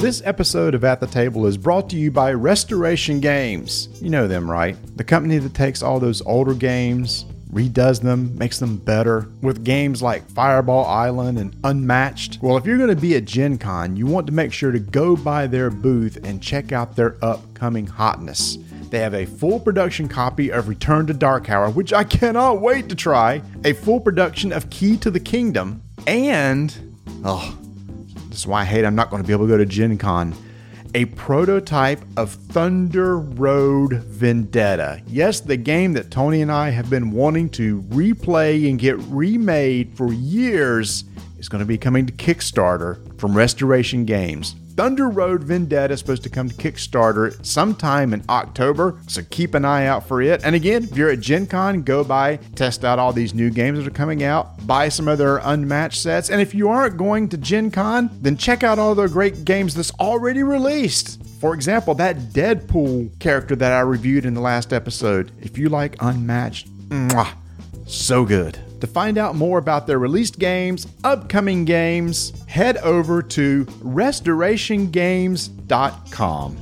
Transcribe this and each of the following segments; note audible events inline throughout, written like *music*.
This episode of At the Table is brought to you by Restoration Games. You know them, right? The company that takes all those older games, redoes them, makes them better with games like Fireball Island and Unmatched. Well, if you're going to be at Gen Con, you want to make sure to go by their booth and check out their upcoming hotness. They have a full production copy of Return to Dark Tower, which I cannot wait to try, a full production of Key to the Kingdom, and, oh, this is why I hate I'm not going to be able to go to Gen Con. A prototype of Thunder Road Vendetta. Yes, the game that Tony and I have been wanting to replay and get remade for years is going to be coming to Kickstarter from Restoration Games. Thunder Road Vendetta is supposed to come to Kickstarter sometime in October, so keep an eye out for it. And again, if you're at Gen Con, go by, test out all these new games that are coming out, buy some of their unmatched sets. And if you aren't going to Gen Con, then check out all the great games that's already released. For example, that Deadpool character that I reviewed in the last episode. If you like Unmatched, mwah, so good. To find out more about their released games, upcoming games, head over to restorationgames.com.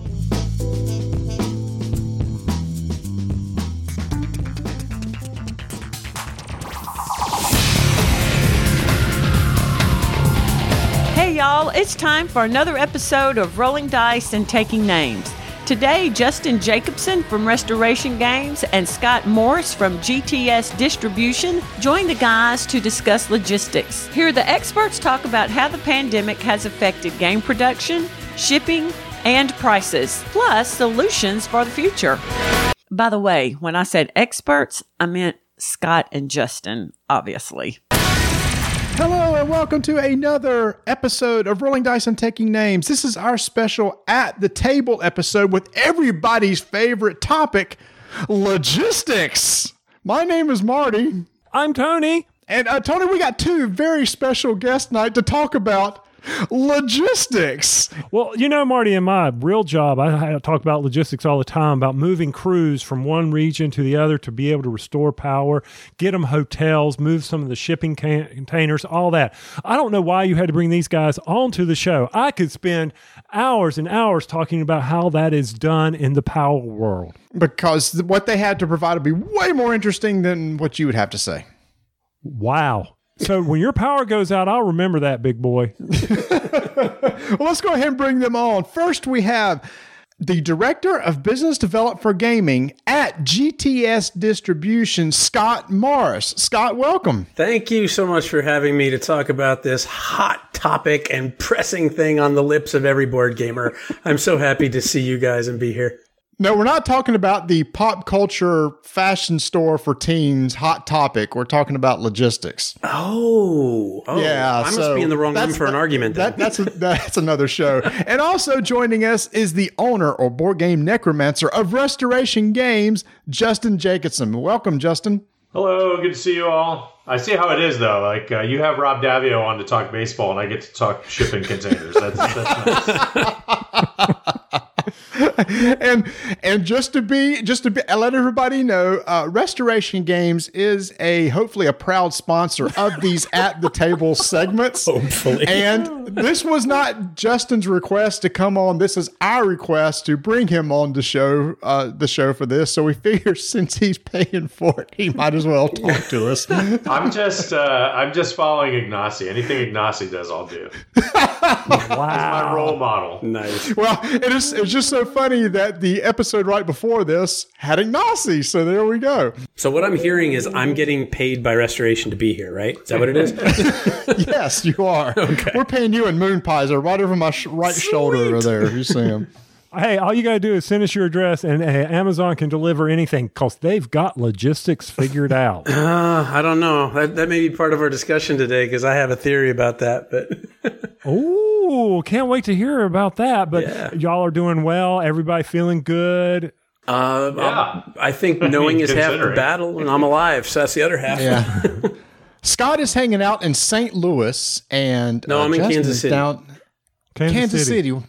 Hey y'all, it's time for another episode of Rolling Dice and Taking Names. Today, Justin Jacobson from Restoration Games and Scott Morris from GTS Distribution join the guys to discuss logistics. Here, the experts talk about how the pandemic has affected game production, shipping, and prices, plus solutions for the future. By the way, when I said experts, I meant Scott and Justin, obviously. And welcome to another episode of Rolling Dice and Taking Names. This is our special at the table episode with everybody's favorite topic, logistics. My name is Marty. I'm Tony. And uh, Tony, we got two very special guests tonight to talk about logistics. Well, you know, Marty, in my real job, I, I, talk about logistics all the time about moving crews from one region to the other to be able to restore power, get them hotels, move some of the shipping can- containers, all that. I don't know why you had to bring these guys onto the show. I could spend hours and hours talking about how that is done in the power world. Because what they had to provide would be way more interesting than what you would have to say. Wow. So when your power goes out, I'll remember that, big boy. *laughs* well, let's go ahead and bring them on. First, we have the director of business development for gaming at GTS Distribution, Scott Morris. Scott, welcome. Thank you so much for having me to talk about this hot topic and pressing thing on the lips of every board gamer. I'm so happy to see you guys and be here. No, we're not talking about the pop culture fashion store for teens hot topic. We're talking about logistics. Oh, oh yeah. I must be in the wrong room for an argument. That, that's a, *laughs* that's another show. and also joining us is the owner or board game necromancer of Restoration Games, Justin Jacobson. Welcome, Justin. Hello, good to see you all. I see how it is though. Like uh, you have Rob Daviau on to talk baseball, and I get to talk shipping containers. That's, that's nice. *laughs* *laughs* and and just to be just to be, let everybody know, uh, Restoration Games is a hopefully a proud sponsor of these *laughs* at the table segments. Hopefully, and this was not Justin's request to come on. This is our request to bring him on the show uh, the show for this. So we figure since he's paying for it, he might as well talk to us. *laughs* I'm just uh, I'm just following Ignacy. Anything Ignacy does, I'll do. wow, He's my role model. Nice. Well, it is it's just so funny that the episode right before this had Ignacy. So there we go. So what I'm hearing is I'm getting paid by Restoration to be here, right? Is that what it is? *laughs* yes, you are. Okay. We're paying you in moon pies. They're right over my sh- right Sweet. shoulder over there. You see them. Hey, all you got to do is send us your address, and uh, Amazon can deliver anything because they've got logistics figured out. *laughs* Uh, I don't know. That, that may be part of our discussion today because I have a theory about that. But *laughs* oh, can't wait to hear about that. But yeah. y'all are doing well. Everybody feeling good. Uh, yeah. I think knowing *laughs* I mean, is half the battle, and I'm alive, so that's the other half. Yeah. Scott is hanging out in St. Louis, and no, uh, I'm in Justin Kansas City. Down Kansas, Kansas City. City.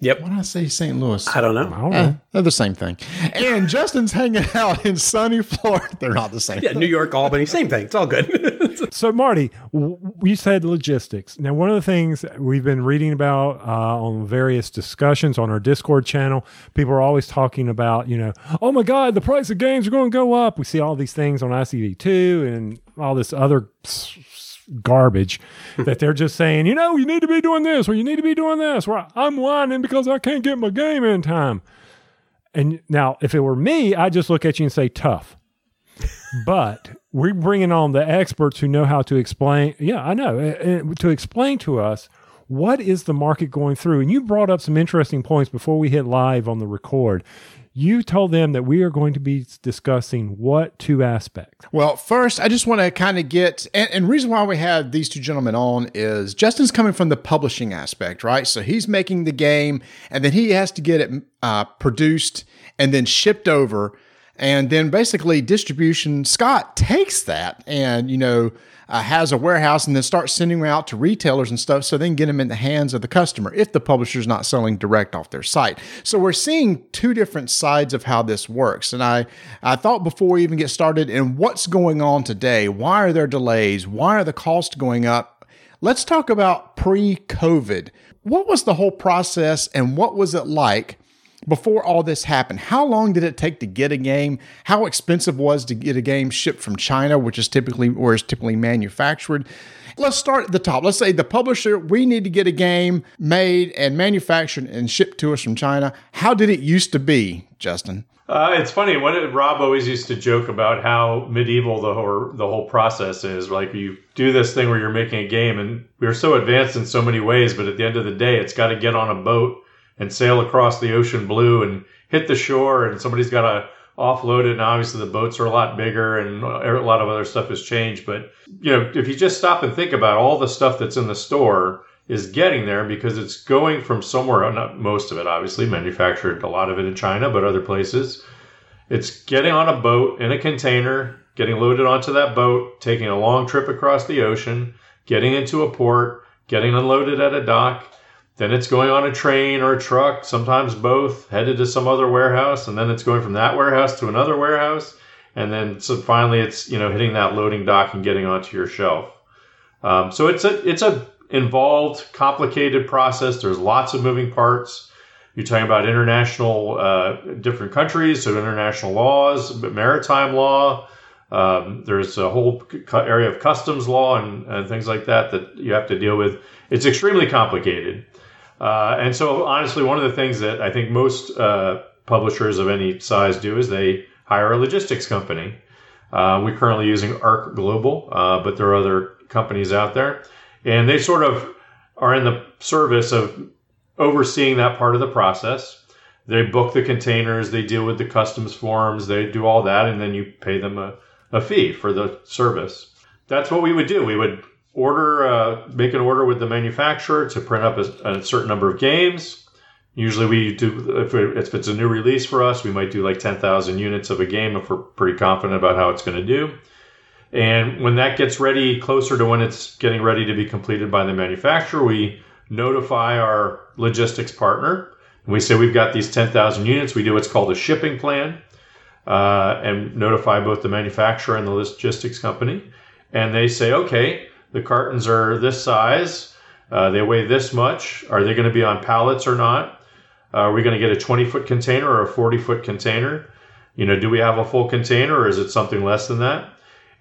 Yep. Why did I say St. Louis? I don't know. I don't know. they're the same thing. And Justin's hanging out in sunny Florida. *laughs* They're not the same. Yeah, New York, Albany, same thing. It's all good. *laughs* So, Marty, w- you said logistics. Now, one of the things we've been reading about uh, on various discussions on our Discord channel, people are always talking about, you know, oh my God, the price of games are going to go up. We see all these things on ICV2 and all this other s- s- garbage that they're just saying, you know, you need to be doing this or you need to be doing this. Or I'm whining because I can't get my game in time. And now, if it were me, I'd just look at you and say, tough but we're bringing on the experts who know how to explain. Yeah, I know uh, uh, to explain to us what is the market going through. And you brought up some interesting points before we hit live on the record. You told them that we are going to be discussing what two aspects. Well, first, I just want to kind of get, and, and reason why we have these two gentlemen on is Justin's coming from the publishing aspect, right? So he's making the game, and then he has to get it uh, produced and then shipped over, and then basically distribution. Scott takes that and you know uh, has a warehouse and then starts sending them out to retailers and stuff, so they can get them in the hands of the customer if the publisher's not selling direct off their site. So we're seeing two different sides of how this works. And I, I thought before we even get started, and what's going on today? Why are there delays? Why are the costs going up? Let's talk about pre-COVID. What was the whole process, and what was it like? Before all this happened how long did it take to get a game? How expensive was to get a game shipped from china which is typically or is typically manufactured? Let's start at the top. Let's say the publisher we need to get a game made and manufactured and shipped to us from china. How did it used to be justin? Uh, it's funny. What Rob always used to joke about how medieval the whole the whole process is. Like you do this thing where you're making a game, and we're so advanced in so many ways, but at the end of the day, it's got to get on a boat and sail across the ocean blue and hit the shore, and somebody's got to offload it. And obviously, the boats are a lot bigger, and a lot of other stuff has changed. But you know, if you just stop and think about all the stuff that's in the store is getting there because it's going from somewhere. Not most of it, obviously, manufactured a lot of it in China, but other places. It's getting on a boat in a container, getting loaded onto that boat, taking a long trip across the ocean, getting into a port, getting unloaded at a dock. Then it's going on a train or a truck, sometimes both, headed to some other warehouse, and then it's going from that warehouse to another warehouse, and then so finally it's you know hitting that loading dock and getting onto your shelf. Um, so it's a it's a involved, complicated process. There's lots of moving parts. You're talking about international, uh, different countries, so international laws, maritime law. Um, there's a whole area of customs law and, and, things like that that you have to deal with. It's extremely complicated. Uh, and so, honestly, one of the things that I think most uh, publishers of any size do is they hire a logistics company. Uh, we're currently using Arc Global, uh, but there are other companies out there. And they sort of are in the service of overseeing that part of the process. They book the containers, they deal with the customs forms, they do all that, and then you pay them a, a fee for the service. That's what we would do. We would order, uh, make an order with the manufacturer to print up a, a certain number of games. Usually, we do if, it, if it's a new release for us, we might do like ten thousand units of a game if we're pretty confident about how it's going to do. And when that gets ready, closer to when it's getting ready to be completed by the manufacturer, we notify our logistics partner. And we say we've got these 10,000 units. We do what's called a shipping plan uh, and notify both the manufacturer and the logistics company. And they say, okay, the cartons are this size. Uh, they weigh this much. Are they going to be on pallets or not? Uh, are we going to get a 20 foot container or a 40 foot container? You know, do we have a full container or is it something less than that?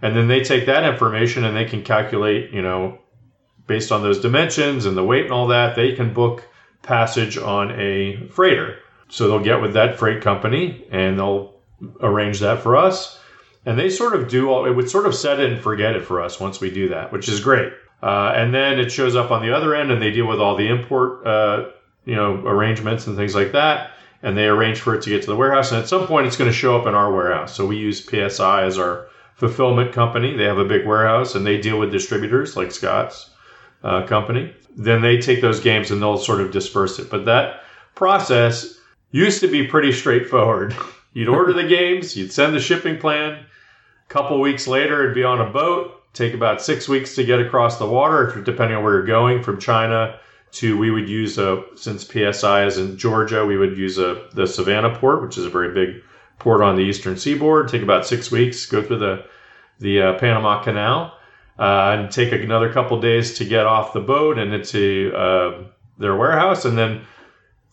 And then they take that information and they can calculate, you know, based on those dimensions and the weight and all that, they can book passage on a freighter. So they'll get with that freight company and they'll arrange that for us. And they sort of do all, it would sort of set it and forget it for us once we do that, which is great. Uh, and then it shows up on the other end and they deal with all the import, uh, you know, arrangements and things like that. And they arrange for it to get to the warehouse. And at some point, it's going to show up in our warehouse. So we use PSI as our fulfillment company. They have a big warehouse and they deal with distributors like Scott's uh, company. Then they take those games and they'll sort of disperse it. But that process used to be pretty straightforward. *laughs* you'd order the games, you'd send the shipping plan. Couple weeks later, it'd be on a boat. Take about six weeks to get across the water, depending on where you're going from China to we would use a since PSI is in Georgia, we would use a the Savannah port, which is a very big port on the eastern seaboard. Take about six weeks, go through the the uh, Panama Canal, uh, and take another couple days to get off the boat and into uh, their warehouse, and then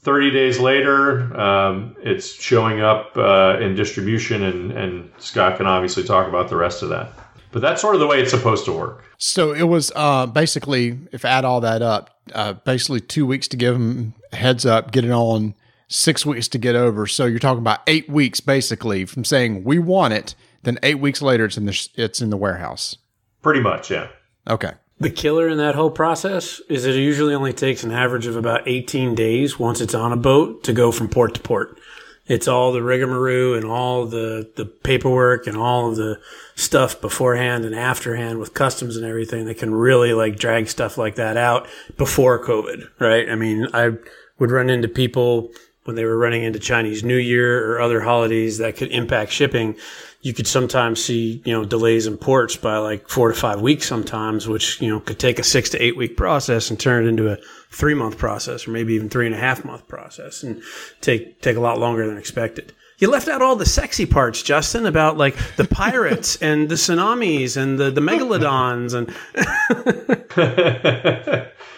30 days later, um, it's showing up uh, in distribution, and, and Scott can obviously talk about the rest of that. But that's sort of the way it's supposed to work. So it was uh, basically, if I add all that up, uh, basically two weeks to give them heads up, get it on, six weeks to get over. So you're talking about eight weeks basically from saying we want it, then eight weeks later it's in the it's in the warehouse. Pretty much, yeah. Okay. The killer in that whole process is it usually only takes an average of about 18 days once it's on a boat to go from port to port. It's all the rigmarole and all the, the paperwork and all of the stuff beforehand and afterhand with customs and everything that can really like drag stuff like that out before COVID, right? I mean, I would run into people when they were running into Chinese New Year or other holidays that could impact shipping you could sometimes see, you know, delays in ports by like four to five weeks sometimes, which, you know, could take a six to eight week process and turn it into a three month process or maybe even three and a half month process and take, take a lot longer than expected. You left out all the sexy parts, Justin, about like the pirates *laughs* and the tsunamis and the, the megalodons and *laughs* *laughs*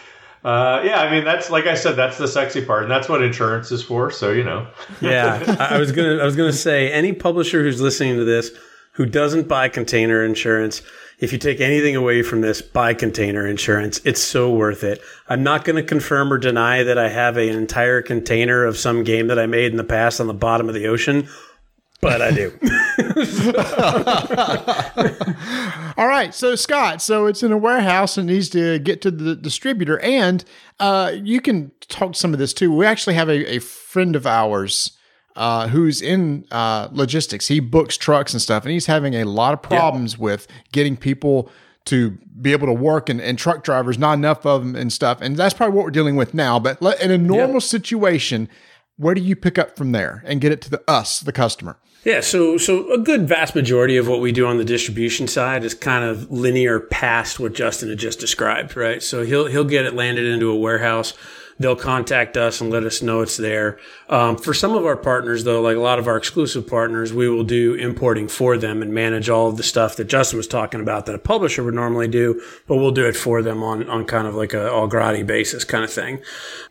Uh, yeah, I mean that's like I said, that's the sexy part, and that's what insurance is for. So you know. yeah, I was gonna I was gonna say any publisher who's listening to this who doesn't buy container insurance, if you take anything away from this, buy container insurance. It's so worth it. I'm not going to confirm or deny that I have an entire container of some game that I made in the past on the bottom of the ocean but I do. *laughs* All right. So, Scott, so it's in a warehouse and needs to get to the distributor. And uh, you can talk some of this too. We actually have a, a friend of ours uh, who's in uh, logistics. He books trucks and stuff, and he's having a lot of problems yeah. with getting people to be able to work and, and, truck drivers, not enough of them and stuff. And that's probably what we're dealing with now. But in a normal yeah. situation, where do you pick up from there and get it to the us, the customer? Yeah, so so a good vast majority of what we do on the distribution side is kind of linear past what Justin had just described, right? So he'll he'll get it landed into a warehouse. They'll contact us and let us know it's there. Um, for some of our partners, though, like a lot of our exclusive partners, we will do importing for them and manage all of the stuff that Justin was talking about that a publisher would normally do, but we'll do it for them on on kind of like a all gratis basis kind of thing.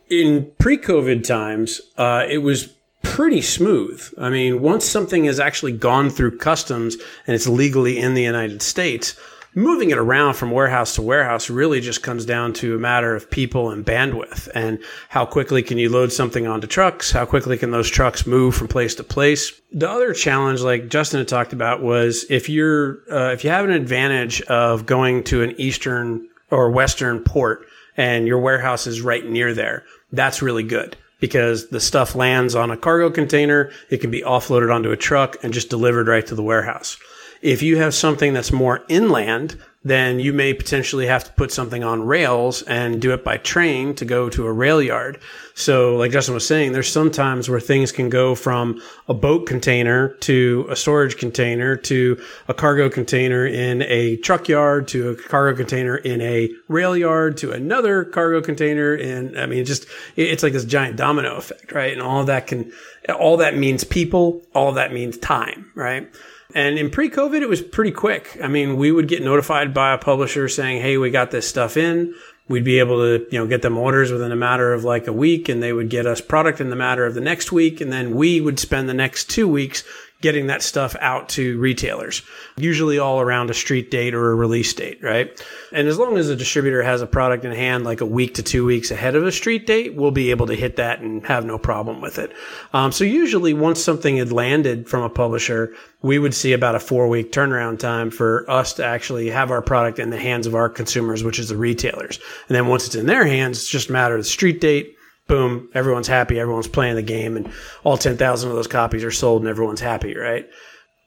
In pre-COVID times, uh, it was pretty smooth. I mean, once something has actually gone through customs and it's legally in the United States, moving it around from warehouse to warehouse really just comes down to a matter of people and bandwidth and how quickly can you load something onto trucks? How quickly can those trucks move from place to place? The other challenge, like Justin had talked about, was if you're, uh, if you have an advantage of going to an Eastern or Western port and your warehouse is right near there, that's really good because the stuff lands on a cargo container. It can be offloaded onto a truck and just delivered right to the warehouse. If you have something that's more inland, then you may potentially have to put something on rails and do it by train to go to a rail yard. So, like Justin was saying, there's sometimes where things can go from a boat container to a storage container to a cargo container in a truck yard to a cargo container in a rail yard to another cargo container. And I mean, it just, it's like this giant domino effect, right? And all that can, all that means people, all that means time, right? And in pre COVID, it was pretty quick. I mean, we would get notified by a publisher saying, Hey, we got this stuff in. We'd be able to, you know, get them orders within a matter of like a week and they would get us product in the matter of the next week. And then we would spend the next two weeks getting that stuff out to retailers, usually all around a street date or a release date, right? And as long as the distributor has a product in hand like a week to two weeks ahead of a street date, we'll be able to hit that and have no problem with it. Um, so usually once something had landed from a publisher, we would see about a four week turnaround time for us to actually have our product in the hands of our consumers, which is the retailers. And then once it's in their hands, it's just a matter of the street date, boom, everyone's happy, everyone's playing the game, and all 10,000 of those copies are sold and everyone's happy, right?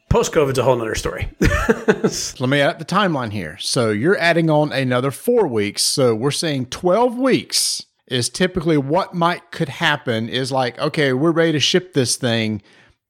Post COVID's a whole nother story. *laughs* Let me add the timeline here. So you're adding on another four weeks. So we're saying 12 weeks is typically what might could happen is like, okay, we're ready to ship this thing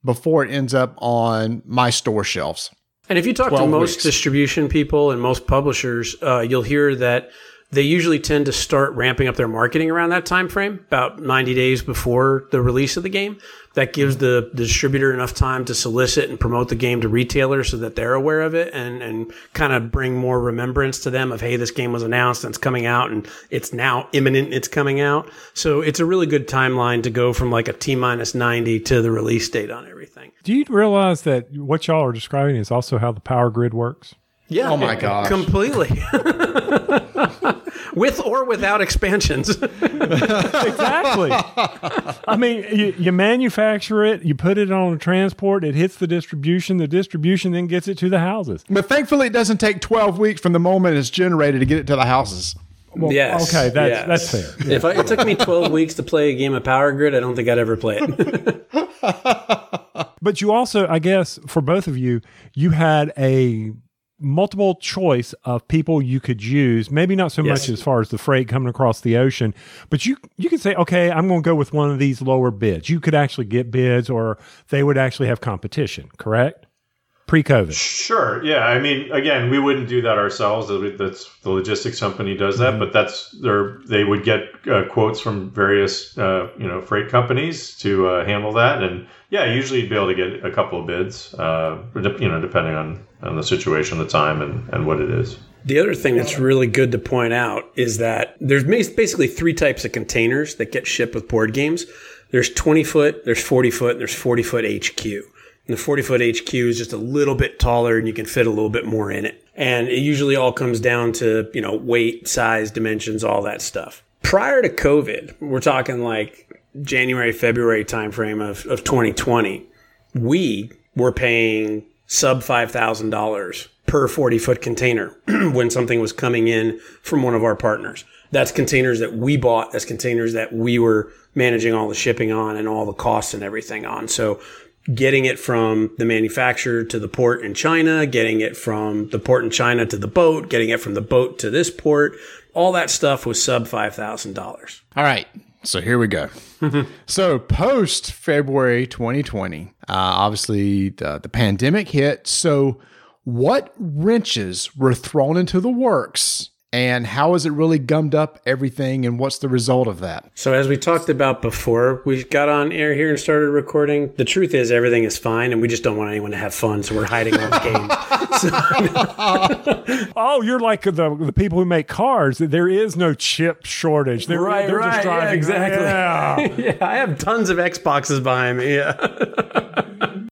before it ends up on my store shelves. And if you talk to most weeks. distribution people and most publishers, uh, you'll hear that they usually tend to start ramping up their marketing around that time frame, about 90 days before the release of the game. That gives the, the distributor enough time to solicit and promote the game to retailers so that they're aware of it and, and kind of bring more remembrance to them of, hey, this game was announced and it's coming out and it's now imminent, it's coming out. So it's a really good timeline to go from like a T minus 90 to the release date on everything. Do you realize that what y'all are describing is also how the power grid works? Yeah. Oh my gosh. Completely. *laughs* With or without expansions. exactly. I mean, you, you manufacture it, you put it on a transport, it hits the distribution, the distribution then gets it to the houses. But thankfully, it doesn't take 12 weeks from the moment it's generated to get it to the houses. Well, yes. Okay, that's yes. that's fair. If I, it took me 12 weeks to play a game of Power Grid, I don't think I'd ever play it. *laughs* But you also, I guess, for both of you, you had a multiple choice of people you could use. Maybe not so Yes. much as far as the freight coming across the ocean, but you you could say, okay, I'm going to go with one of these lower bids. You could actually get bids, or they would actually have competition. Correct? Pre-COVID. Sure. Yeah. I mean, again, we wouldn't do that ourselves. That's the logistics company does that, but that's their. They would get uh, quotes from various, uh, you know, freight companies to uh, handle that, and yeah, usually you'd be able to get a couple of bids, uh, you know, depending on on the situation, the time, and and what it is. The other thing that's really good to point out is that there's basically three types of containers that get shipped with board games. There's 20 foot, there's 40 foot, and there's 40 foot HQ. The 40 foot HQ is just a little bit taller and you can fit a little bit more in it. And it usually all comes down to, you know, weight, size, dimensions, all that stuff. Prior to COVID, we're talking like January, February timeframe of, of 2020, we were paying sub $5,000 per 40 foot container *clears throat* when something was coming in from one of our partners. That's containers that we bought. That's containers that we were managing all the shipping on and all the costs and everything on. So getting it from the manufacturer to the port in China, getting it from the port in China to the boat, getting it from the boat to this port, all that stuff was sub $5,000. All right. So here we go. *laughs* so post February 2020, uh, obviously the, the pandemic hit. So what wrenches were thrown into the works and how has it really gummed up everything and what's the result of that? So as we talked about before, we got on air here and started recording. The truth is everything is fine and we just don't want anyone to have fun, so we're hiding all the *laughs* games. *laughs* Oh, you're like the the people who make cars. There is no chip shortage. They're, Right, they're right, just yeah, driving. exactly. Yeah. *laughs* yeah, I have tons of Xboxes behind me. Yeah.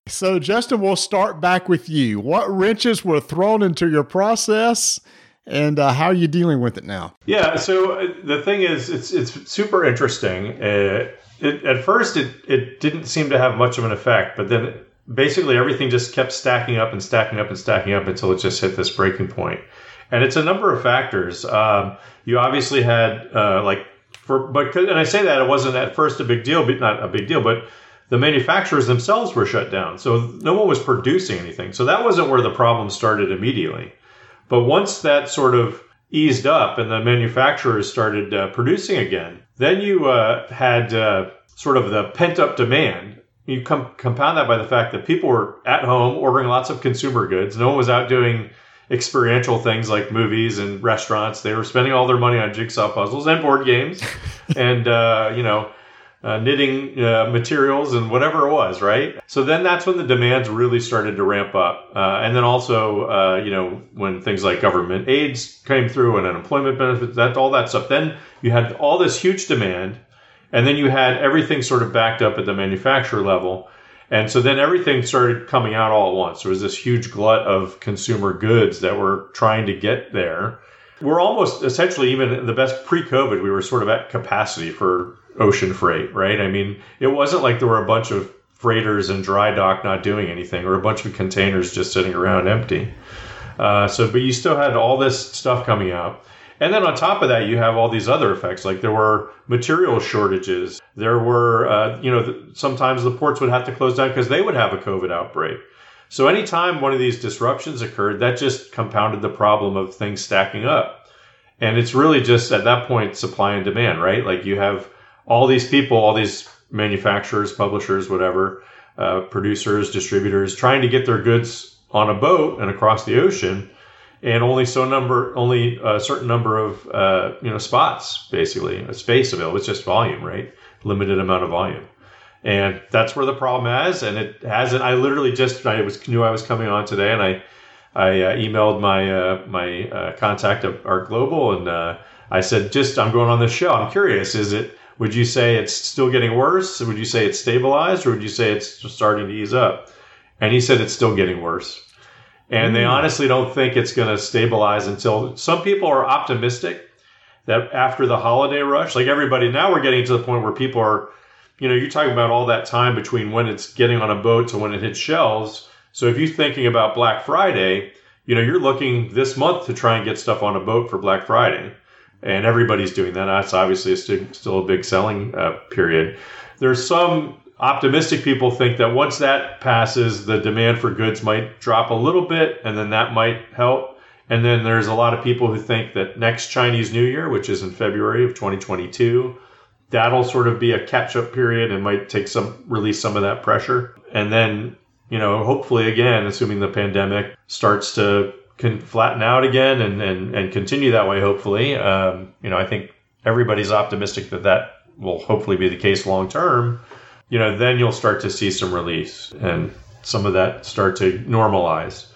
So Justin, we'll start back with you. What wrenches were thrown into your process and uh, how are you dealing with it now? Yeah. So uh, the thing is, it's it's super interesting. Uh, it, at first, it it didn't seem to have much of an effect, but then basically everything just kept stacking up and stacking up and stacking up until it just hit this breaking point. And it's a number of factors. Um, you obviously had uh, like for but and I say that it wasn't at first a big deal, but not a big deal, but the manufacturers themselves were shut down, so no one was producing anything. So that wasn't where the problem started immediately. But once that sort of eased up and the manufacturers started uh, producing again, then you uh, had uh, sort of the pent up demand. You com- compound that by the fact that people were at home ordering lots of consumer goods. No one was out doing experiential things like movies and restaurants. They were spending all their money on jigsaw puzzles and board games *laughs* and, uh, you know, uh, knitting uh, materials and whatever it was, right? So then that's when the demands really started to ramp up. Uh, and then also, uh, you know, when things like government aids came through and unemployment benefits, that all that stuff, then you had all this huge demand. And then you had everything sort of backed up at the manufacturer level. And so then everything started coming out all at once. There was this huge glut of consumer goods that were trying to get there. We're almost essentially even the best pre-COVID, we were sort of at capacity for ocean freight, right? I mean, it wasn't like there were a bunch of freighters in dry dock not doing anything or a bunch of containers just sitting around empty. Uh, so, but you still had all this stuff coming out. And then on top of that, you have all these other effects. Like there were material shortages. There were, uh, you know, sometimes the ports would have to close down because they would have a COVID outbreak. So anytime one of these disruptions occurred, that just compounded the problem of things stacking up. And it's really just at that point supply and demand, right? Like you have all these people, all these manufacturers, publishers, whatever, uh, producers, distributors, trying to get their goods on a boat and across the ocean. and only so number only a certain number of uh, you know spots basically a space available. It's just volume, right? Limited amount of volume, and that's where the problem is. And it hasn't. I literally just I was knew I was coming on today, and I I uh, emailed my uh, my uh, contact at Arc Global, and uh, I said, just I'm going on this show. I'm curious. Is it? Would you say it's still getting worse? Would you say it's stabilized, or would you say it's starting to ease up? And he said it's still getting worse. And they hmm. honestly don't think it's going to stabilize until some people are optimistic that after the holiday rush, like everybody, now we're getting to the point where people are, you know, you're talking about all that time between when it's getting on a boat to when it hits shelves. So if you're thinking about Black Friday, you know, you're looking this month to try and get stuff on a boat for Black Friday. And everybody's doing that. That's obviously still a big selling uh, period. There's some optimistic people think that once that passes, the demand for goods might drop a little bit, and then that might help. And then there's a lot of people who think that next Chinese New Year, which is in February of 2022, that'll sort of be a catch up period and might take some release some of that pressure. And then, you know, hopefully again, assuming the pandemic starts to can flatten out again and, and, and continue that way, hopefully, um, you know, I think everybody's optimistic that that will hopefully be the case long term you know, then you'll start to see some release and some of that start to normalize.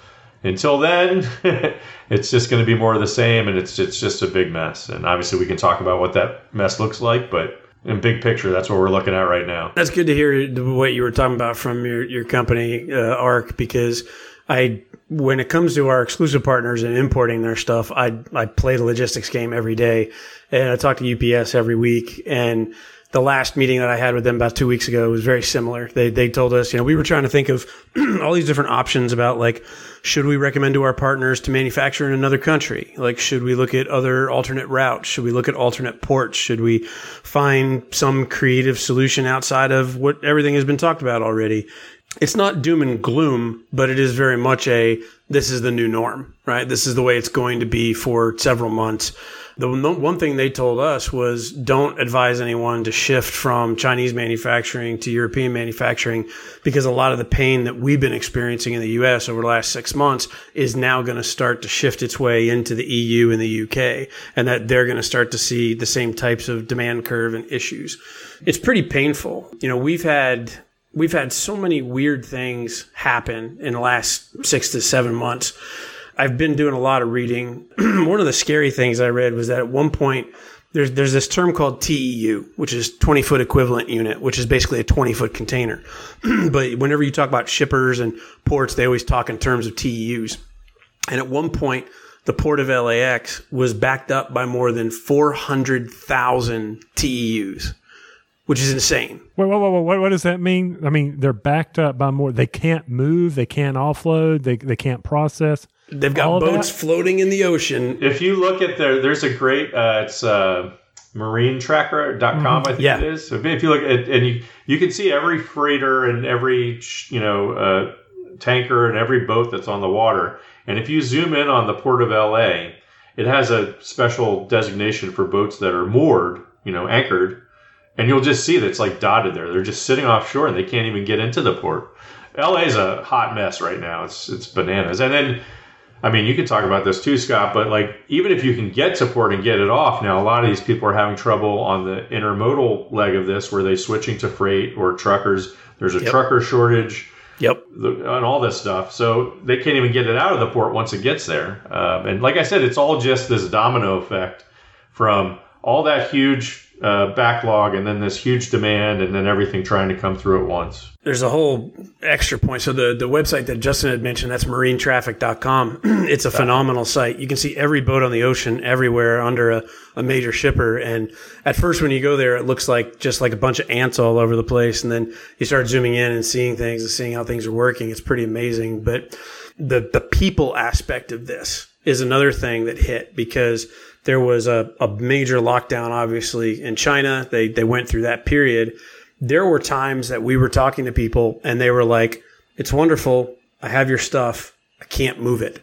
Until then, *laughs* it's just going to be more of the same, and it's it's just a big mess. And obviously, we can talk about what that mess looks like, but in big picture, that's what we're looking at right now. That's good to hear what you were talking about from your your company, uh, Arc, because I when it comes to our exclusive partners and importing their stuff, I I play the logistics game every day, and I talk to UPS every week, and the last meeting that I had with them about two weeks ago was very similar. They they told us, you know, we were trying to think of *clears throat* all these different options about like, should we recommend to our partners to manufacture in another country? Like, should we look at other alternate routes? Should we look at alternate ports? Should we find some creative solution outside of what everything has been talked about already? It's not doom and gloom, but it is very much a this is the new norm, right? This is the way it's going to be for several months the one thing they told us was don't advise anyone to shift from Chinese manufacturing to European manufacturing because a lot of the pain that we've been experiencing in the US over the last six months is now going to start to shift its way into the EU and the UK and that they're going to start to see the same types of demand curve and issues. It's pretty painful. You know, we've had we've had so many weird things happen in the last six to seven months I've been doing a lot of reading. *clears throat* One of the scary things I read was that at one point there's there's this term called TEU, which is 20 foot equivalent unit, which is basically a 20 foot container. *clears throat* but whenever you talk about shippers and ports, they always talk in terms of TEUs. And at one point, the port of LAX was backed up by more than 400,000 TEUs, which is insane. Wait, wait, wait, what, what does that mean? I mean, they're backed up by more. They can't move. They can't offload. They, they can't process. They've got boats floating in the ocean. If you look at their, there's a great, uh, it's uh, marinetracker.com, mm-hmm. I think yeah. it is. So if you look at, and you, you can see every freighter and every, you know, uh, tanker and every boat that's on the water. And if you zoom in on the port of LA, it has a special designation for boats that are moored, you know, anchored. And you'll just see that it's like dotted there. They're just sitting offshore and they can't even get into the port. LA is a hot mess right now. It's it's bananas. And then I mean, you could talk about this too, Scott, but like even if you can get support and get it off, now a lot of these people are having trouble on the intermodal leg of this where they switching to freight or truckers. There's a yep. trucker shortage. Yep. The, and all this stuff. So they can't even get it out of the port once it gets there. Um, and like I said, it's all just this domino effect from all that huge uh, backlog and then this huge demand and then everything trying to come through at once. There's a whole extra point. So the, the website that Justin had mentioned, that's marinetraffic.com. *clears throat* it's a phenomenal site. You can see every boat on the ocean everywhere under a, a major shipper. And at first, when you go there, it looks like just like a bunch of ants all over the place. And then you start zooming in and seeing things and seeing how things are working. It's pretty amazing. But the, the people aspect of this is another thing that hit because – there was a, a major lockdown, obviously, in China. They, they went through that period. There were times that we were talking to people and they were like, it's wonderful. I have your stuff. I can't move it.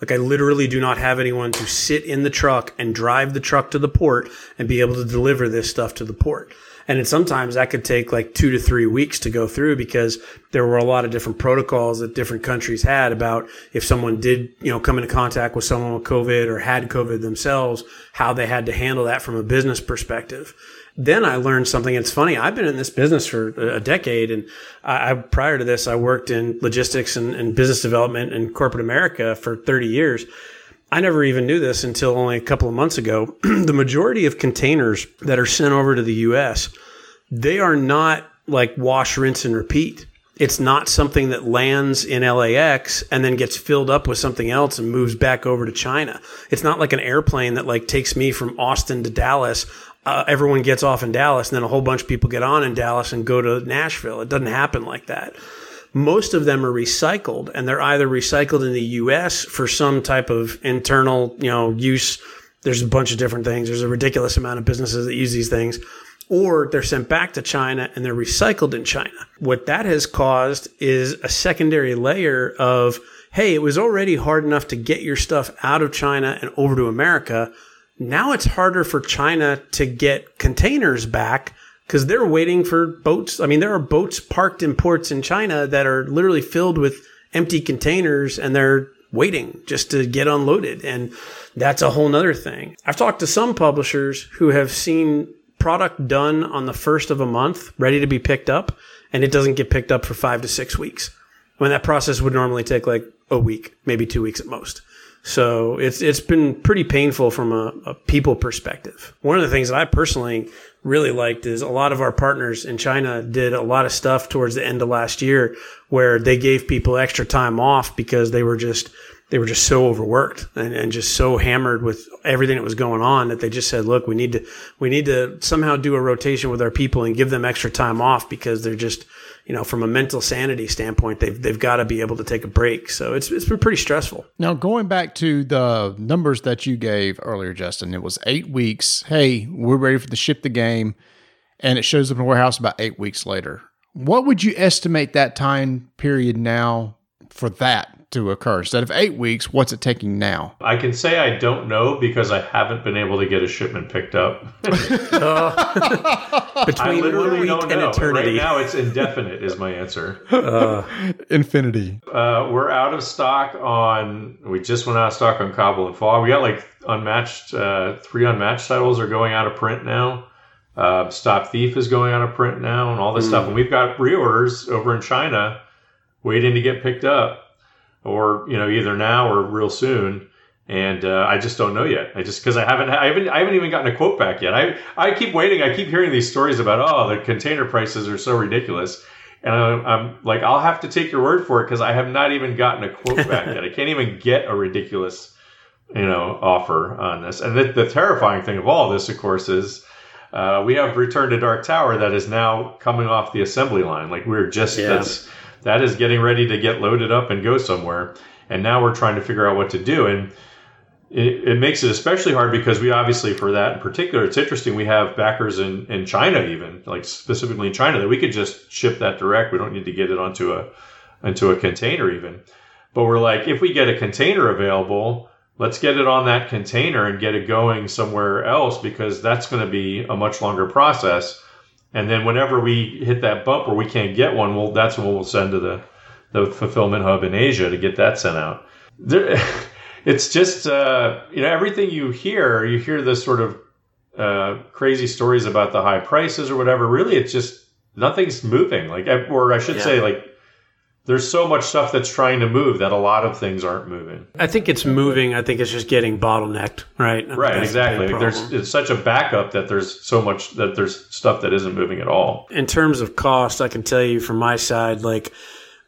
Like I literally do not have anyone to sit in the truck and drive the truck to the port and be able to deliver this stuff to the port. And then sometimes that could take like two to three weeks to go through because there were a lot of different protocols that different countries had about if someone did, you know, come into contact with someone with COVID or had COVID themselves, how they had to handle that from a business perspective then I learned something. It's funny. I've been in this business for a decade, and I, prior to this, I worked in logistics and, and business development in corporate America for 30 years. I never even knew this until only a couple of months ago. *clears throat* the majority of containers that are sent over to the U.S. they are not like wash, rinse, and repeat. It's not something that lands in LAX and then gets filled up with something else and moves back over to China. It's not like an airplane that like takes me from Austin to Dallas uh, everyone gets off in Dallas and then a whole bunch of people get on in Dallas and go to Nashville. It doesn't happen like that. Most of them are recycled and they're either recycled in the US for some type of internal, you know, use. There's a bunch of different things. There's a ridiculous amount of businesses that use these things or they're sent back to China and they're recycled in China. What that has caused is a secondary layer of, Hey, it was already hard enough to get your stuff out of China and over to America now it's harder for China to get containers back because they're waiting for boats. I mean, there are boats parked in ports in China that are literally filled with empty containers and they're waiting just to get unloaded. And that's a whole nother thing. I've talked to some publishers who have seen product done on the first of a month, ready to be picked up, and it doesn't get picked up for five to six weeks when that process would normally take like a week, maybe two weeks at most. So it's it's been pretty painful from a, a, people perspective. One of the things that I personally really liked is a lot of our partners in China did a lot of stuff towards the end of last year where they gave people extra time off because they were just they were just so overworked and, and just so hammered with everything that was going on that they just said, look, we need to we need to somehow do a rotation with our people and give them extra time off because they're just you know, from a mental sanity standpoint, they've they've got to be able to take a break. So it's it's been pretty stressful. Now, going back to the numbers that you gave earlier, Justin, it was eight weeks. Hey, we're ready for the ship the game, and it shows up in the warehouse about eight weeks later. What would you estimate that time period now for that to occur. Instead of eight weeks, what's it taking now? I can say I don't know because I haven't been able to get a shipment picked up. *laughs* *laughs* uh, between one week and know. eternity. Right now, it's indefinite. is my answer. Uh, *laughs* Infinity. Uh, we're out of stock on. We just went out of stock on Cobble and Fog. We got like unmatched. Uh, three unmatched titles are going out of print now. Uh, Stop Thief is going out of print now, and all this mm. stuff. And we've got reorders over in China waiting to get picked up or you know either now or real soon and uh, I just don't know yet. I just because I haven't, I haven't, I haven't even gotten a quote back yet. I, I keep waiting. I keep hearing these stories about oh the container prices are so ridiculous, and I'm, I'm like I'll have to take your word for it because I have not even gotten a quote back yet. I can't even get a ridiculous, you know, offer on this. And the, the terrifying thing of all this, of course, is. Uh, we have Return to Dark Tower that is now coming off the assembly line. Like we're just yeah. that's that is getting ready to get loaded up and go somewhere. And now we're trying to figure out what to do. And it, it, makes it especially hard because we obviously, for that in particular, it's interesting. We have backers in, in China, even like specifically in China, that we could just ship that direct. We don't need to get it onto a into a container even. But we're like, if we get a container available, let's get it on that container and get it going somewhere else because that's going to be a much longer process. And then whenever we hit that bump where we can't get one, well, that's when we'll send to the, the fulfillment hub in Asia to get that sent out. There, *laughs* it's just, uh, you know, everything you hear, you hear this sort of uh, crazy stories about the high prices or whatever. Really, it's just nothing's moving. Like, or I should yeah. say, like there's so much stuff that's trying to move that a lot of things aren't moving. I think it's moving. I think it's just getting bottlenecked, right? right, exactly. there's it's such a backup that there's so much that there's stuff that isn't moving at all. In terms of cost, I can tell you from my side, like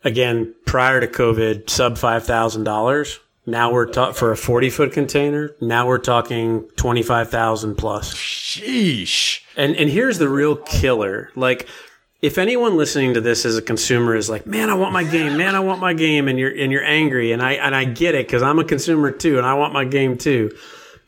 again, prior to COVID, sub five thousand dollars. Now we're talking for a 40 foot container. Now we're talking 25,000 plus. Sheesh. And, and here's the real killer. Like if anyone listening to this as a consumer is like, "Man, I want my game. Man, I want my game," and you're and you're angry, and I and I get it because I'm a consumer too, and I want my game too.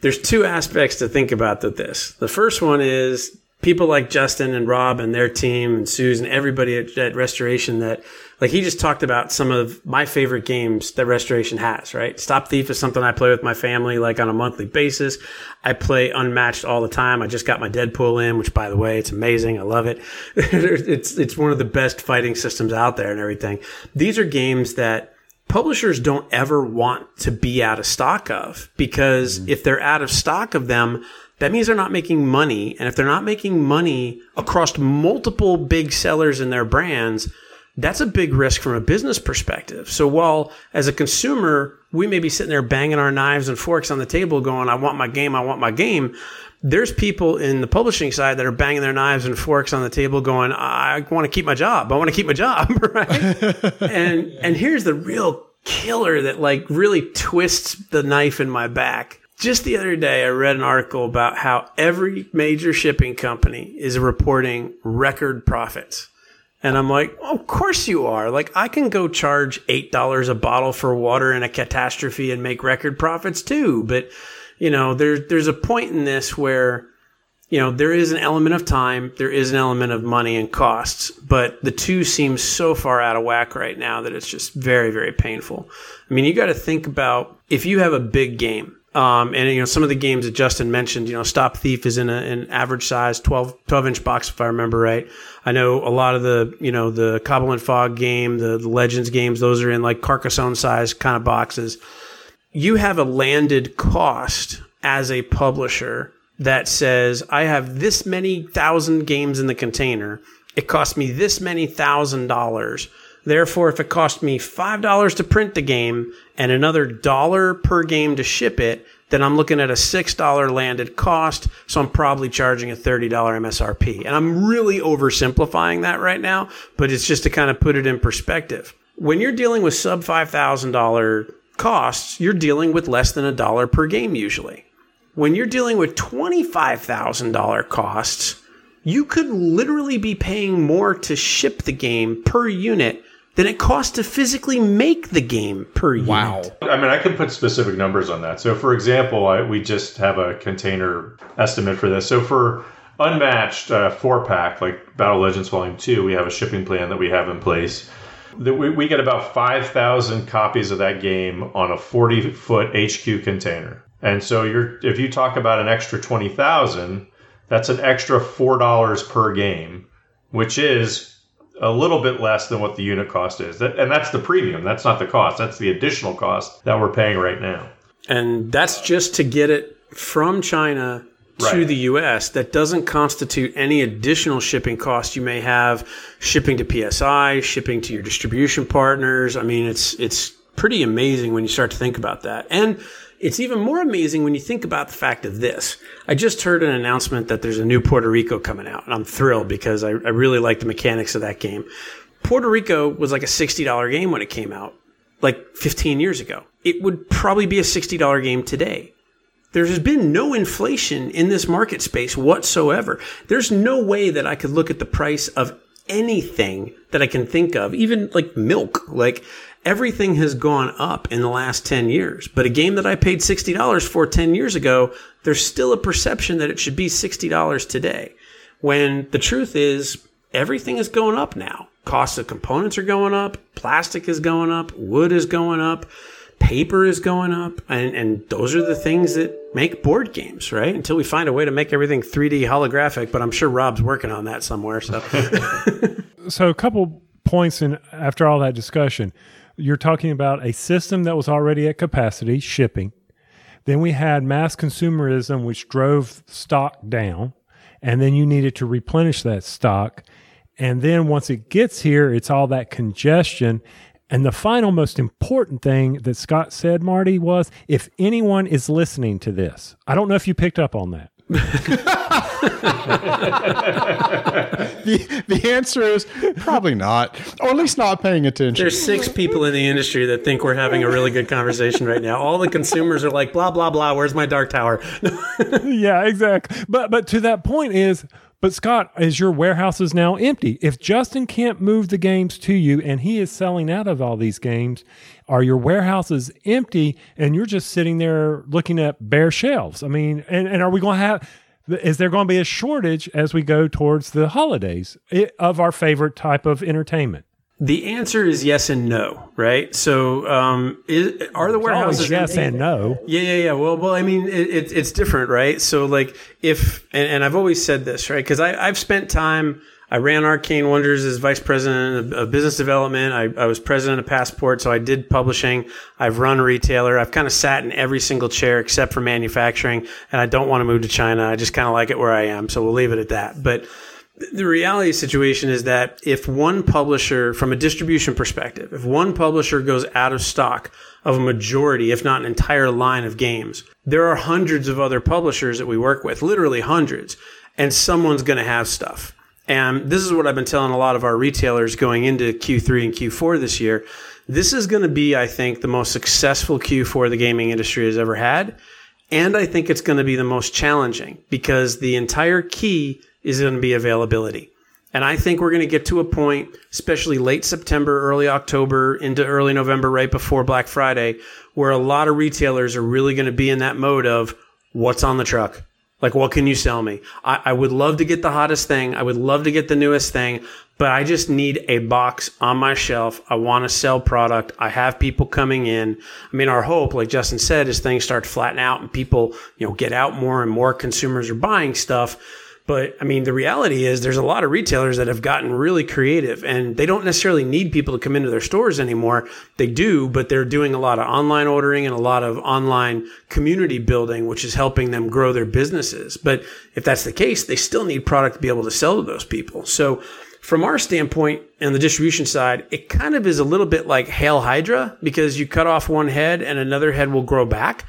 There's two aspects to think about to this. The first one is people like Justin and Rob and their team and Susan, everybody at, at Restoration that like he just talked about some of my favorite games that Restoration has, right? Stop Thief is something I play with my family like on a monthly basis. I play Unmatched all the time. I just got my Deadpool in, which by the way, it's amazing. I love it. *laughs* it's it's one of the best fighting systems out there and everything. These are games that publishers don't ever want to be out of stock of because mm-hmm. if they're out of stock of them, that means they're not making money. And if they're not making money across multiple big sellers in their brands, that's a big risk from a business perspective. So while as a consumer, we may be sitting there banging our knives and forks on the table going, I want my game, I want my game. There's people in the publishing side that are banging their knives and forks on the table going, I want to keep my job. I want to keep my job. *laughs* Right. *laughs* and, and here's the real killer that like really twists the knife in my back just the other day, I read an article about how every major shipping company is reporting record profits. And I'm like, oh, of course you are. Like, I can go charge $8 a bottle for water in a catastrophe and make record profits too. But, you know, there, there's a point in this where, you know, there is an element of time, there is an element of money and costs, but the two seem so far out of whack right now that it's just very, very painful. I mean, you got to think about if you have a big game, um, and you know some of the games that Justin mentioned, you know, Stop Thief is in a, an average size 12, 12 inch box if I remember right. I know a lot of the you know the Cobble and Fog game, the, the Legends games, those are in like Carcassonne size kind of boxes. You have a landed cost as a publisher that says I have this many thousand games in the container. It costs me this many thousand dollars Therefore, if it cost me $5 to print the game and another dollar per game to ship it, then I'm looking at a $6 landed cost. So I'm probably charging a $30 MSRP. And I'm really oversimplifying that right now, but it's just to kind of put it in perspective. When you're dealing with sub $5,000 costs, you're dealing with less than a dollar per game usually. When you're dealing with $25,000 costs, you could literally be paying more to ship the game per unit than it costs to physically make the game per unit. Wow. I mean, I can put specific numbers on that. So, for example, I, we just have a container estimate for this. So, for unmatched uh, four pack, like Battle Legends Volume 2, we have a shipping plan that we have in place. That we, we get about 5,000 copies of that game on a 40 foot HQ container. And so, you're if you talk about an extra 20,000, that's an extra $4 per game, which is a little bit less than what the unit cost is. and that's the premium. That's not the cost. That's the additional cost that we're paying right now. And that's just to get it from China to right. the US. That doesn't constitute any additional shipping cost you may have shipping to PSI, shipping to your distribution partners. I mean, it's it's pretty amazing when you start to think about that. And it's even more amazing when you think about the fact of this. I just heard an announcement that there's a new Puerto Rico coming out, and I'm thrilled because I, I really like the mechanics of that game. Puerto Rico was like a $60 game when it came out, like 15 years ago. It would probably be a $60 game today. There has been no inflation in this market space whatsoever. There's no way that I could look at the price of anything that I can think of, even like milk. Like everything has gone up in the last 10 years. But a game that I paid $60 for 10 years ago, there's still a perception that it should be $60 today. When the truth is, everything is going up now. Costs of components are going up, plastic is going up, wood is going up, paper is going up, and, and those are the things that make board games, right? Until we find a way to make everything 3D holographic, but I'm sure Rob's working on that somewhere. So, *laughs* so a couple points in after all that discussion you're talking about a system that was already at capacity, shipping. Then we had mass consumerism, which drove stock down. And then you needed to replenish that stock. And then once it gets here, it's all that congestion. And the final most important thing that Scott said, Marty, was if anyone is listening to this, I don't know if you picked up on that. *laughs* *laughs* the, the answer is probably not, or at least not paying attention. There's six people in the industry that think we're having a really good conversation right now. All the consumers are like, blah blah blah. Where's my dark tower? *laughs* yeah, exactly. But but to that point is. But Scott, is your warehouse is now empty. If Justin can't move the games to you and he is selling out of all these games, are your warehouses empty and you're just sitting there looking at bare shelves? I mean, and, and are we going to have is there going to be a shortage as we go towards the holidays of our favorite type of entertainment? The answer is yes and no, right? So, um, is, are the Always warehouses yes and no. Yeah, yeah, yeah. Well, well, I mean, it, it, it's different, right? So, like, if and, and I've always said this, right? Because I've spent time. I ran Arcane Wonders as vice president of, business development. I, I was president of Passport, so I did publishing. I've run retailer. I've kind of sat in every single chair except for manufacturing, and I don't want to move to China. I just kind of like it where I am, so we'll leave it at that. But the reality situation is that if one publisher, from a distribution perspective, if one publisher goes out of stock of a majority, if not an entire line of games, there are hundreds of other publishers that we work with, literally hundreds, and someone's going to have stuff. And this is what I've been telling a lot of our retailers going into Q3 and Q4 this year. This is going to be, I think, the most successful Q4 the gaming industry has ever had. And I think it's going to be the most challenging because the entire key is going to be availability. And I think we're going to get to a point, especially late September, early October, into early November, right before Black Friday, where a lot of retailers are really going to be in that mode of what's on the truck? Like, what can you sell me? I, I would love to get the hottest thing. I would love to get the newest thing, but I just need a box on my shelf. I want to sell product. I have people coming in. I mean, our hope, like Justin said, is things start to flatten out and people, you know, get out more and more consumers are buying stuff. But I mean, the reality is there's a lot of retailers that have gotten really creative and they don't necessarily need people to come into their stores anymore. They do, but they're doing a lot of online ordering and a lot of online community building, which is helping them grow their businesses. But if that's the case, they still need product to be able to sell to those people. So from our standpoint and the distribution side, it kind of is a little bit like Hail Hydra because you cut off one head and another head will grow back.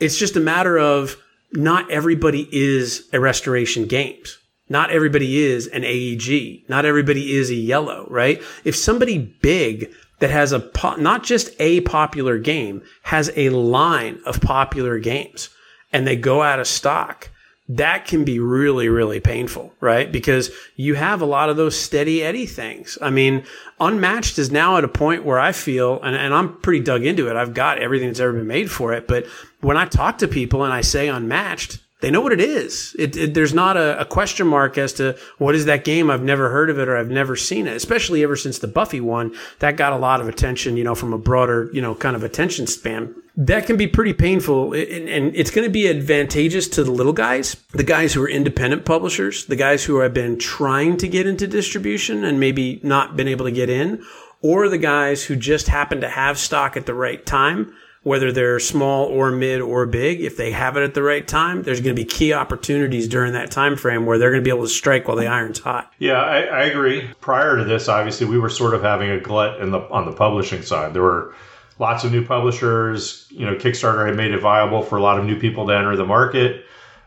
It's just a matter of not everybody is a restoration games. Not everybody is an AEG. Not everybody is a yellow, right? If somebody big that has a, po- not just a popular game, has a line of popular games and they go out of stock, that can be really, really painful, right? Because you have a lot of those steady Eddie things. I mean, Unmatched is now at a point where I feel, and, and I'm pretty dug into it. I've got everything that's ever been made for it. But when I talk to people and I say Unmatched, they know what it is. It, it, there's not a, a, question mark as to what is that game. I've never heard of it or I've never seen it. Especially ever since the Buffy one, that got a lot of attention. You know, from a broader, you know, kind of attention span. That can be pretty painful, and, and it's going to be advantageous to the little guys, the guys who are independent publishers, the guys who have been trying to get into distribution and maybe not been able to get in, or the guys who just happen to have stock at the right time whether they're small or mid or big, if they have it at the right time, there's going to be key opportunities during that time frame where they're going to be able to strike while the iron's hot. Yeah, I, I agree. Prior to this, obviously, we were sort of having a glut in the on the publishing side. There were lots of new publishers. You know, Kickstarter had made it viable for a lot of new people to enter the market.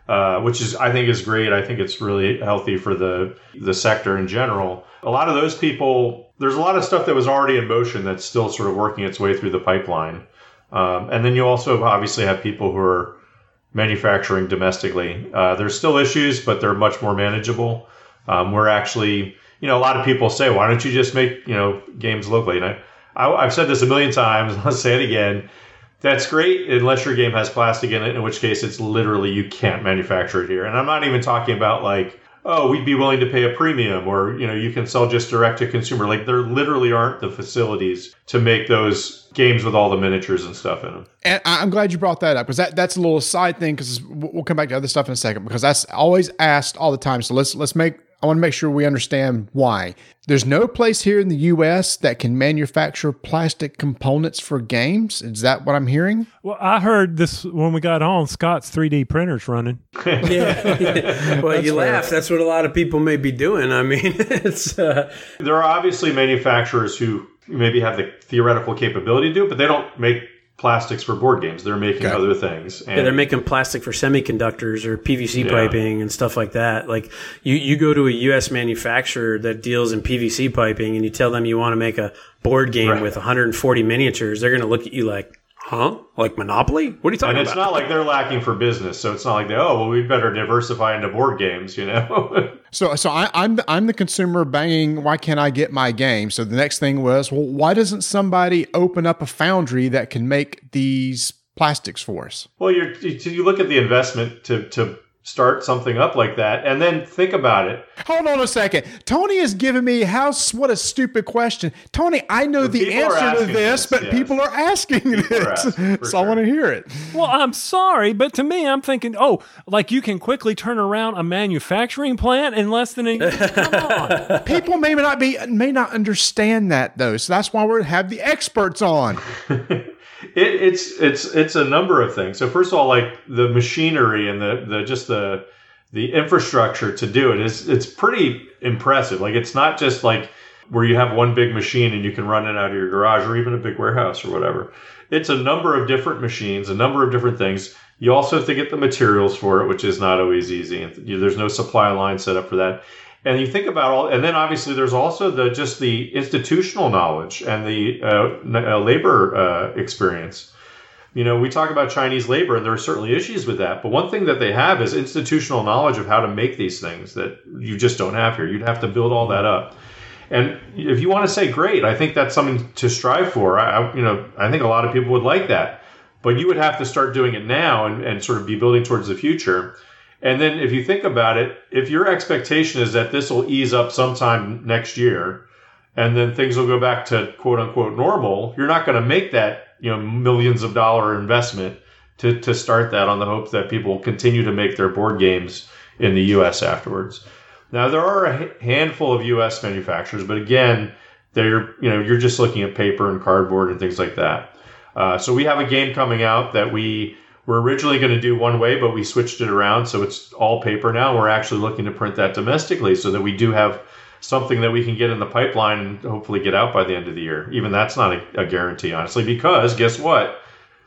Uh, which is I think is great. I think it's really healthy for the the sector in general. A lot of those people, there's a lot of stuff that was already in motion that's still sort of working its way through the pipeline. Um, and then you also obviously have people who are manufacturing domestically. Uh, there's still issues, but they're much more manageable. Um, we're actually, you know, a lot of people say, why don't you just make, you know, games locally? And I, I, have said this a million times. *laughs* Let's say it again. That's great unless your game has plastic in it, in which case it's literally you can't manufacture it here. And I'm not even talking about like, oh, we'd be willing to pay a premium or, you know, you can sell just direct to consumer. Like there literally aren't the facilities to make those games with all the miniatures and stuff in them. And I'm glad you brought that up because that, that's a little side thing because we'll come back to other stuff in a second because that's always asked all the time. So let's let's make I want to make sure we understand why. There's no place here in the US that can manufacture plastic components for games. Is that what I'm hearing? Well, I heard this when we got on. Scott's 3D printer's running. *laughs* yeah. *laughs* Well, That's you fair. laugh. That's what a lot of people may be doing. I mean, *laughs* it's. Uh... There are obviously manufacturers who maybe have the theoretical capability to do it, but they don't make plastics for board games. They're making okay. other things. And yeah, they're making plastic for semiconductors or PVC yeah. piping and stuff like that. Like you, you go to a U.S. manufacturer that deals in PVC piping and you tell them you want to make a board game right. with 140 miniatures, they're going to look at you like, Huh? Like Monopoly? What are you talking about? And it's about? not like they're lacking for business, so it's not like they oh well we better diversify into board games, you know. *laughs* so so I, I'm the, I'm the consumer banging. Why can't I get my game? So the next thing was well why doesn't somebody open up a foundry that can make these plastics for us? Well, you you look at the investment to to start something up like that and then think about it. Hold on a second. Tony is giving me how what a stupid question. Tony, I know But the answer to this, this, but yes. people are asking are this. asking, for *laughs* so I want to hear it. Well, I'm sorry, but to me, I'm thinking, oh, like you can quickly turn around a manufacturing plant in less than a year. Come on. *laughs* People may not be may not understand that though. So that's why we have the experts on. *laughs* It, it's it's it's a number of things. So first of all, like the machinery and the the just the the infrastructure to do it is it's pretty impressive. Like it's not just like where you have one big machine and you can run it out of your garage or even a big warehouse or whatever. It's a number of different machines, a number of different things. You also have to get the materials for it, which is not always easy. There's no supply line set up for that. And you think about all, and then obviously there's also the just the institutional knowledge and the uh, uh, labor uh, experience. You know, we talk about Chinese labor, and there are certainly issues with that. But one thing that they have is institutional knowledge of how to make these things that you just don't have here. You'd have to build all that up. And if you want to say great, I think that's something to strive for. I, I- you know, I think a lot of people would like that, but you would have to start doing it now and, and sort of be building towards the future. And then if you think about it, if your expectation is that this will ease up sometime next year, and then things will go back to quote unquote normal, you're not going to make that you know millions of dollar investment to, to start that on the hope that people will continue to make their board games in the U.S. afterwards. Now there are a handful of U.S. manufacturers, but again, they're you know you're just looking at paper and cardboard and things like that. Uh, so we have a game coming out that we were originally going to do one way, but we switched it around, so it's all paper now. We're actually looking to print that domestically, so that we do have something that we can get in the pipeline and hopefully get out by the end of the year. Even that's not a, a guarantee, honestly, because guess what?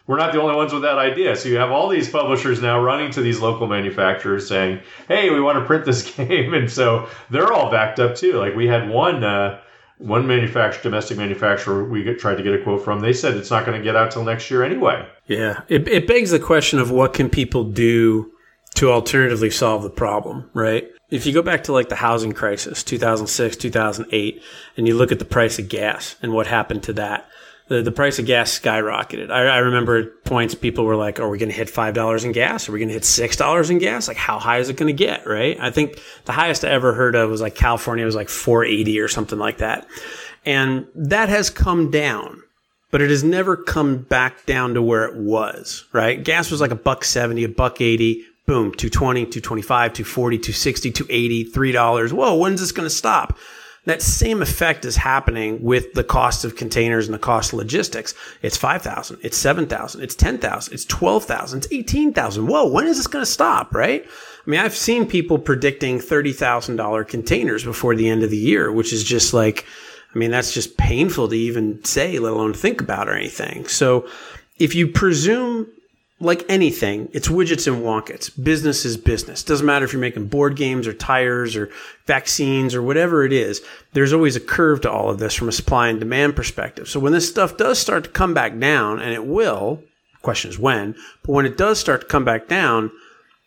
We're not the only ones with that idea. So you have all these publishers now running to these local manufacturers saying, "Hey, we want to print this *laughs* game," and so they're all backed up too. Like we had one uh, one manufacturer, domestic manufacturer, we get, tried to get a quote from. They said it's not going to get out till next year anyway. Yeah, it, it begs the question of what can people do to alternatively solve the problem, right? If you go back to like the housing crisis, 2006, 2008, and you look at the price of gas and what happened to that, the, the price of gas skyrocketed. I, I remember points people were like, are we going to hit $5 in gas? Are we going to hit $6 in gas? Like, how high is it going to get, right? I think the highest I ever heard of was like California was like 480 or something like that. And that has come down but it has never come back down to where it was, right? Gas was like a buck 70, a buck 80, boom, 220, 225, 240, 260, 280, $3. Whoa, when's this going to stop? That same effect is happening with the cost of containers and the cost of logistics. It's 5,000, it's 7,000, it's 10,000, it's 12,000, it's 18,000. Whoa, when is this going to stop, right? I mean, I've seen people predicting $30,000 containers before the end of the year, which is just like, I mean, that's just painful to even say, let alone think about or anything. So if you presume like anything, it's widgets and wonkets. Business is business. Doesn't matter if you're making board games or tires or vaccines or whatever it is. There's always a curve to all of this from a supply and demand perspective. So when this stuff does start to come back down, and it will, the question is when, but when it does start to come back down,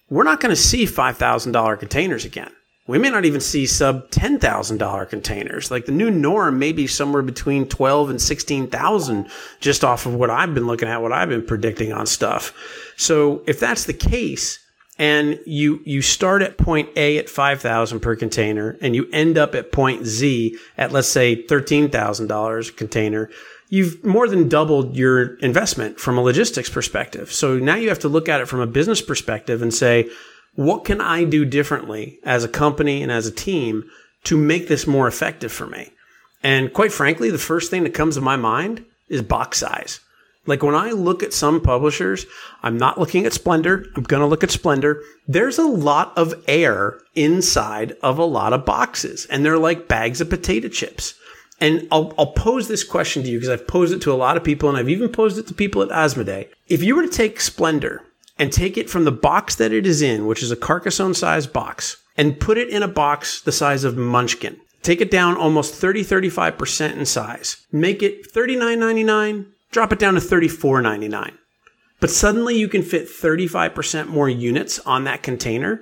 we're not going to see $5,000 containers again. We may not even see sub $10,000 containers. Like the new norm may be somewhere between 12 and 16,000 just off of what I've been looking at, what I've been predicting on stuff. So if that's the case and you, you start at point A at 5,000 per container and you end up at point Z at let's say $13,000 container, you've more than doubled your investment from a logistics perspective. So now you have to look at it from a business perspective and say, what can I do differently as a company and as a team to make this more effective for me? And quite frankly, the first thing that comes to my mind is box size. Like when I look at some publishers, I'm not looking at Splendor. I'm going to look at Splendor. There's a lot of air inside of a lot of boxes and they're like bags of potato chips. And I'll, I'll pose this question to you because I've posed it to a lot of people and I've even posed it to people at Asmodee. If you were to take Splendor and take it from the box that it is in, which is a Carcassonne sized box, and put it in a box the size of Munchkin. Take it down almost 30, 35% in size. Make it $39.99, drop it down to $34.99. But suddenly you can fit 35% more units on that container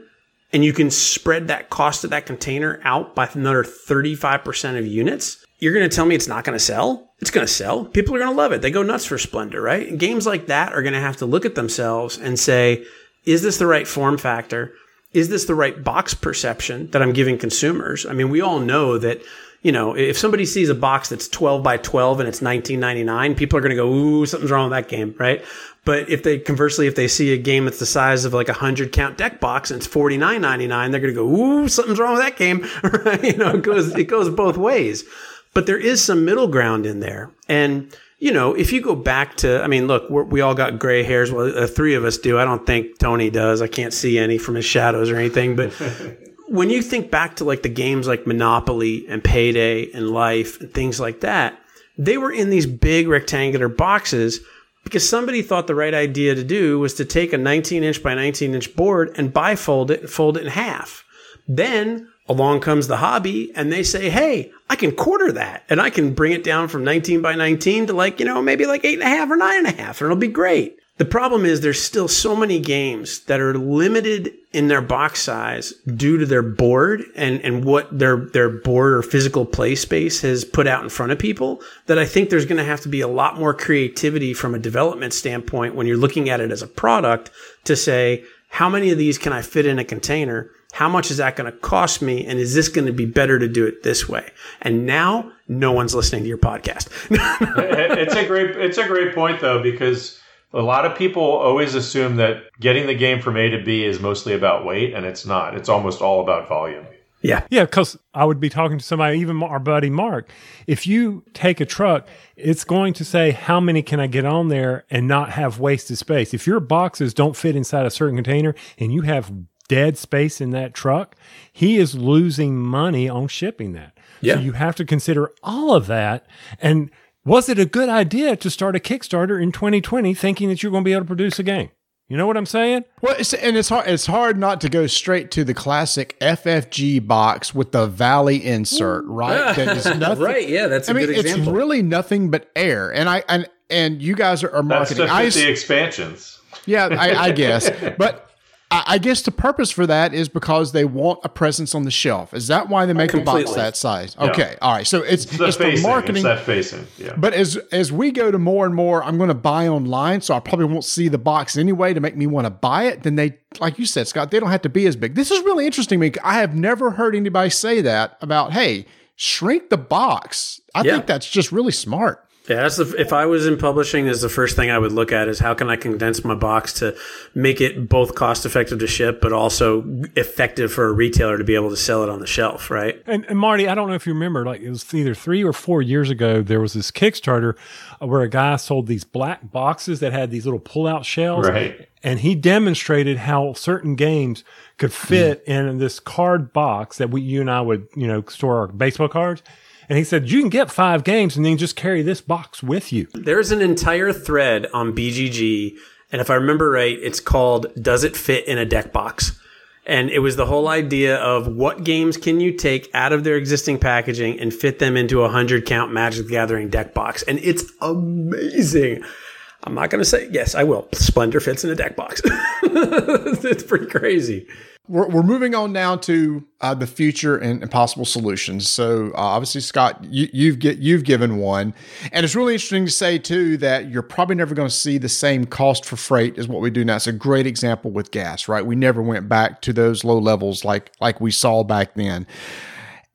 and you can spread that cost of that container out by another 35% of units. You're going to tell me it's not going to sell? It's going to sell. People are going to love it. They go nuts for Splendor, right? And games like that are going to have to look at themselves and say, is this the right form factor? is this the right box perception that I'm giving consumers? I mean, we all know that you know, if somebody sees a box that's 12 by 12 and it's 1999, people are going to go, ooh, something's wrong with that game, right? But if they conversely, if they see a game that's the size of like a hundred count deck box and it's 49.99, they're going to go, ooh, something's wrong with that game? *laughs* You know, it goes, it goes both ways. But there is some middle ground in there. And, you know, if you go back to, I mean, look, we all got gray hairs. Well, uh, three of us do. I don't think Tony does. I can't see any from his shadows or anything. But *laughs* when you think back to like the games like Monopoly and Payday and Life and things like that, they were in these big rectangular boxes because somebody thought the right idea to do was to take a 19 inch by 19 inch board and bifold it and fold it in half. Then along comes the hobby and they say, Hey, I can quarter that and I can bring it down from 19 by 19 to like, you know, maybe like eight and a half or nine and a half and it'll be great. The problem is there's still so many games that are limited in their box size due to their board and, and what their, their board or physical play space has put out in front of people that I think there's going to have to be a lot more creativity from a development standpoint when you're looking at it as a product to say, how many of these can I fit in a container? How much is that going to cost me? And is this going to be better to do it this way? And now no one's listening to your podcast. *laughs* it's a great, it's a great point though, because a lot of people always assume that getting the game from A to B is mostly about weight, and it's not. It's almost all about volume. Yeah. Yeah, because I would be talking to somebody, even our buddy Mark. If you take a truck, it's going to say, how many can I get on there and not have wasted space? If your boxes don't fit inside a certain container and you have dead space in that truck, he is losing money on shipping that. Yeah. So you have to consider all of that. And was it a good idea to start a Kickstarter in 2020 thinking that you're going to be able to produce a game? You know what I'm saying? Well, it's, and it's hard. It's hard not to go straight to the classic FFG box with the Valley insert, right? That is *laughs* nothing. right? Yeah, that's. I mean, it's really nothing but air. And I and and you guys are, are marketing. That's the expansions. Yeah, I, I guess. *laughs* But I guess the purpose for that is because they want a presence on the shelf. Is that why they make Completely. the box that size? Okay, all right. So it's it's, it's for marketing. It's that facing. Yeah. But as as we go to more and more, I'm going to buy online, so I probably won't see the box anyway to make me want to buy it. Then they, like you said, Scott, they don't have to be as big. This is really interesting to me. I have never heard anybody say that about hey, shrink the box. I yeah. think that's just really smart. Yeah, that's the, if I was in publishing, is the first thing I would look at is how can I condense my box to make it both cost effective to ship, but also effective for a retailer to be able to sell it on the shelf, right? And, and Marty, I don't know if you remember, like it was either three or four years ago, there was this Kickstarter where a guy sold these black boxes that had these little pull-out shells, right? And he demonstrated how certain games could fit mm. in this card box that we, you and I would, you know, store our baseball cards and he said, you can get five games and then just carry this box with you. There's an entire thread on BGG. And if I remember right, it's called Does It Fit in a Deck Box? And it was the whole idea of what games can you take out of their existing packaging and fit them into a 100 count Magic the Gathering deck box. And it's amazing. I'm not going to say, yes, I will. Splendor fits in a deck box. *laughs* it's pretty crazy we're, we're moving on now to uh, the future and, and, possible solutions. So uh, obviously, Scott, you, you've get you've given one, and it's really interesting to say too that you're probably never going to see the same cost for freight as what we do now. It's a great example with gas, right? We never went back to those low levels like like we saw back then.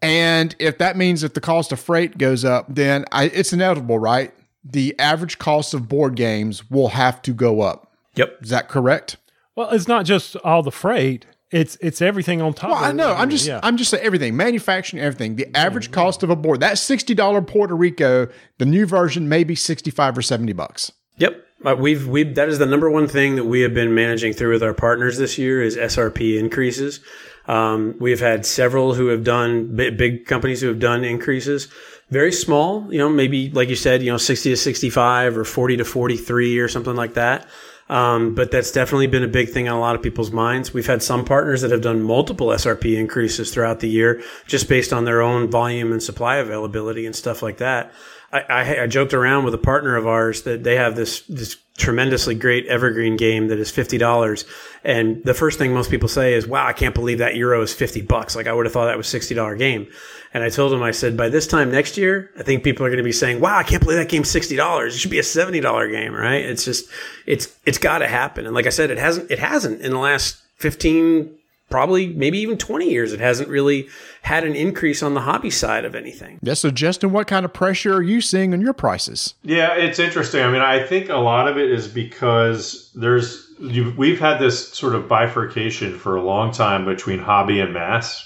And if that means that the cost of freight goes up, then I, it's inevitable, right? The average cost of board games will have to go up. Yep. Is that correct? Well, it's not just all the freight. It's it's everything on top. Well, I know. I'm just yeah. I'm just saying everything, manufacturing everything. The average mm-hmm. cost of a board that sixty dollar Puerto Rico, the new version may be sixty five or seventy bucks. Yep, uh, we've we that is the number one thing that we have been managing through with our partners this year is SRP increases. Um, we've had several who have done big, big companies who have done increases. Very small, you know, maybe like you said, you know, sixty to sixty five or forty to forty three or something like that. Um, but that's definitely been a big thing on a lot of people's minds. We've had some partners that have done multiple SRP increases throughout the year just based on their own volume and supply availability and stuff like that. I, I, I joked around with a partner of ours that they have this, this tremendously great evergreen game that is $50. And the first thing most people say is, wow, I can't believe that euro is 50 bucks. Like I would have thought that was $60 game. And I told him, I said, by this time next year, I think people are going to be saying, wow, I can't believe that game's $60. It should be a $70 game, right? It's just, it's, it's got to happen. And like I said, it hasn't, it hasn't in the last 15, probably maybe even 20 years, it hasn't really had an increase on the hobby side of anything. Yeah, so Justin, what kind of pressure are you seeing on your prices? Yeah, it's interesting. I mean, I think a lot of it is because there's you, we've had this sort of bifurcation for a long time between hobby and mass.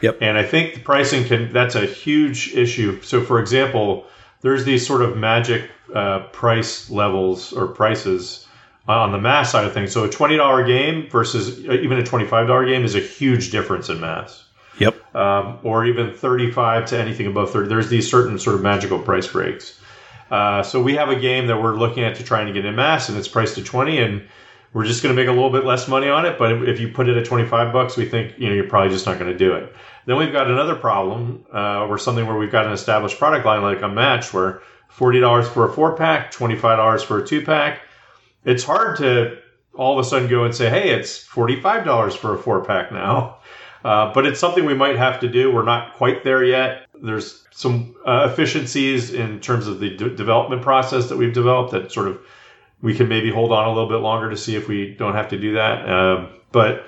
Yep. And I think the pricing can that's a huge issue. So, for example, there's these sort of magic uh, price levels or prices on the mass side of things. So, a twenty dollar game versus uh, even a twenty five dollar game is a huge difference in mass. Yep. Um, or even 35 to anything above 30. There's these certain sort of magical price breaks. Uh, so we have a game that we're looking at to trying to get in mass, and it's priced at 20, and we're just going to make a little bit less money on it. But if you put it at 25 bucks, we think you know you're probably just not going to do it. Then we've got another problem, uh, or something where we've got an established product line like Unmatched, where $40 for a four pack, $25 for a two pack. It's hard to all of a sudden go and say, hey, it's $45 for a four pack now. Uh, but it's something we might have to do. We're not quite there yet. There's some uh, efficiencies in terms of the d- development process that we've developed that sort of we can maybe hold on a little bit longer to see if we don't have to do that. Um, but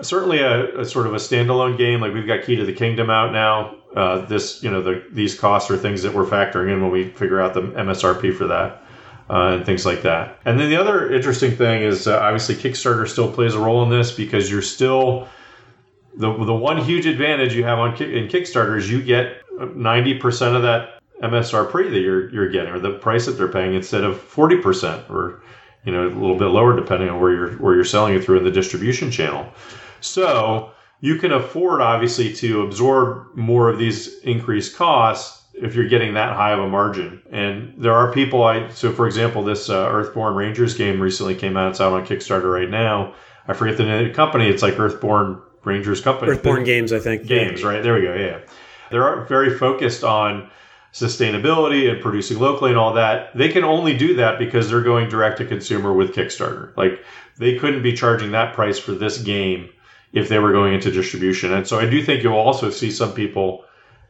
certainly a, a, sort of a standalone game like we've got Key to the Kingdom out now. Uh, this you know the, these costs are things that we're factoring in when we figure out the MSRP for that. Uh, and things like that. And then the other interesting thing is uh, obviously Kickstarter still plays a role in this because you're still the the one huge advantage you have on in Kickstarter is you get ninety percent of that MSRP that you're you're getting or the price that they're paying instead of forty percent or you know a little bit lower depending on where you're where you're selling it through in the distribution channel. So you can afford obviously to absorb more of these increased costs if you're getting that high of a margin. And there are people I so for example this uh, Earthborne Rangers game recently came out. It's out on Kickstarter right now. I forget the name of the company. It's like Earthborne Rangers company. Earthborne Games, I think. Games, right? There we go. Yeah. They're very focused on sustainability and producing locally and all that. They can only do that because they're going direct to consumer with Kickstarter. Like they couldn't be charging that price for this game if they were going into distribution. And so I do think you'll also see some people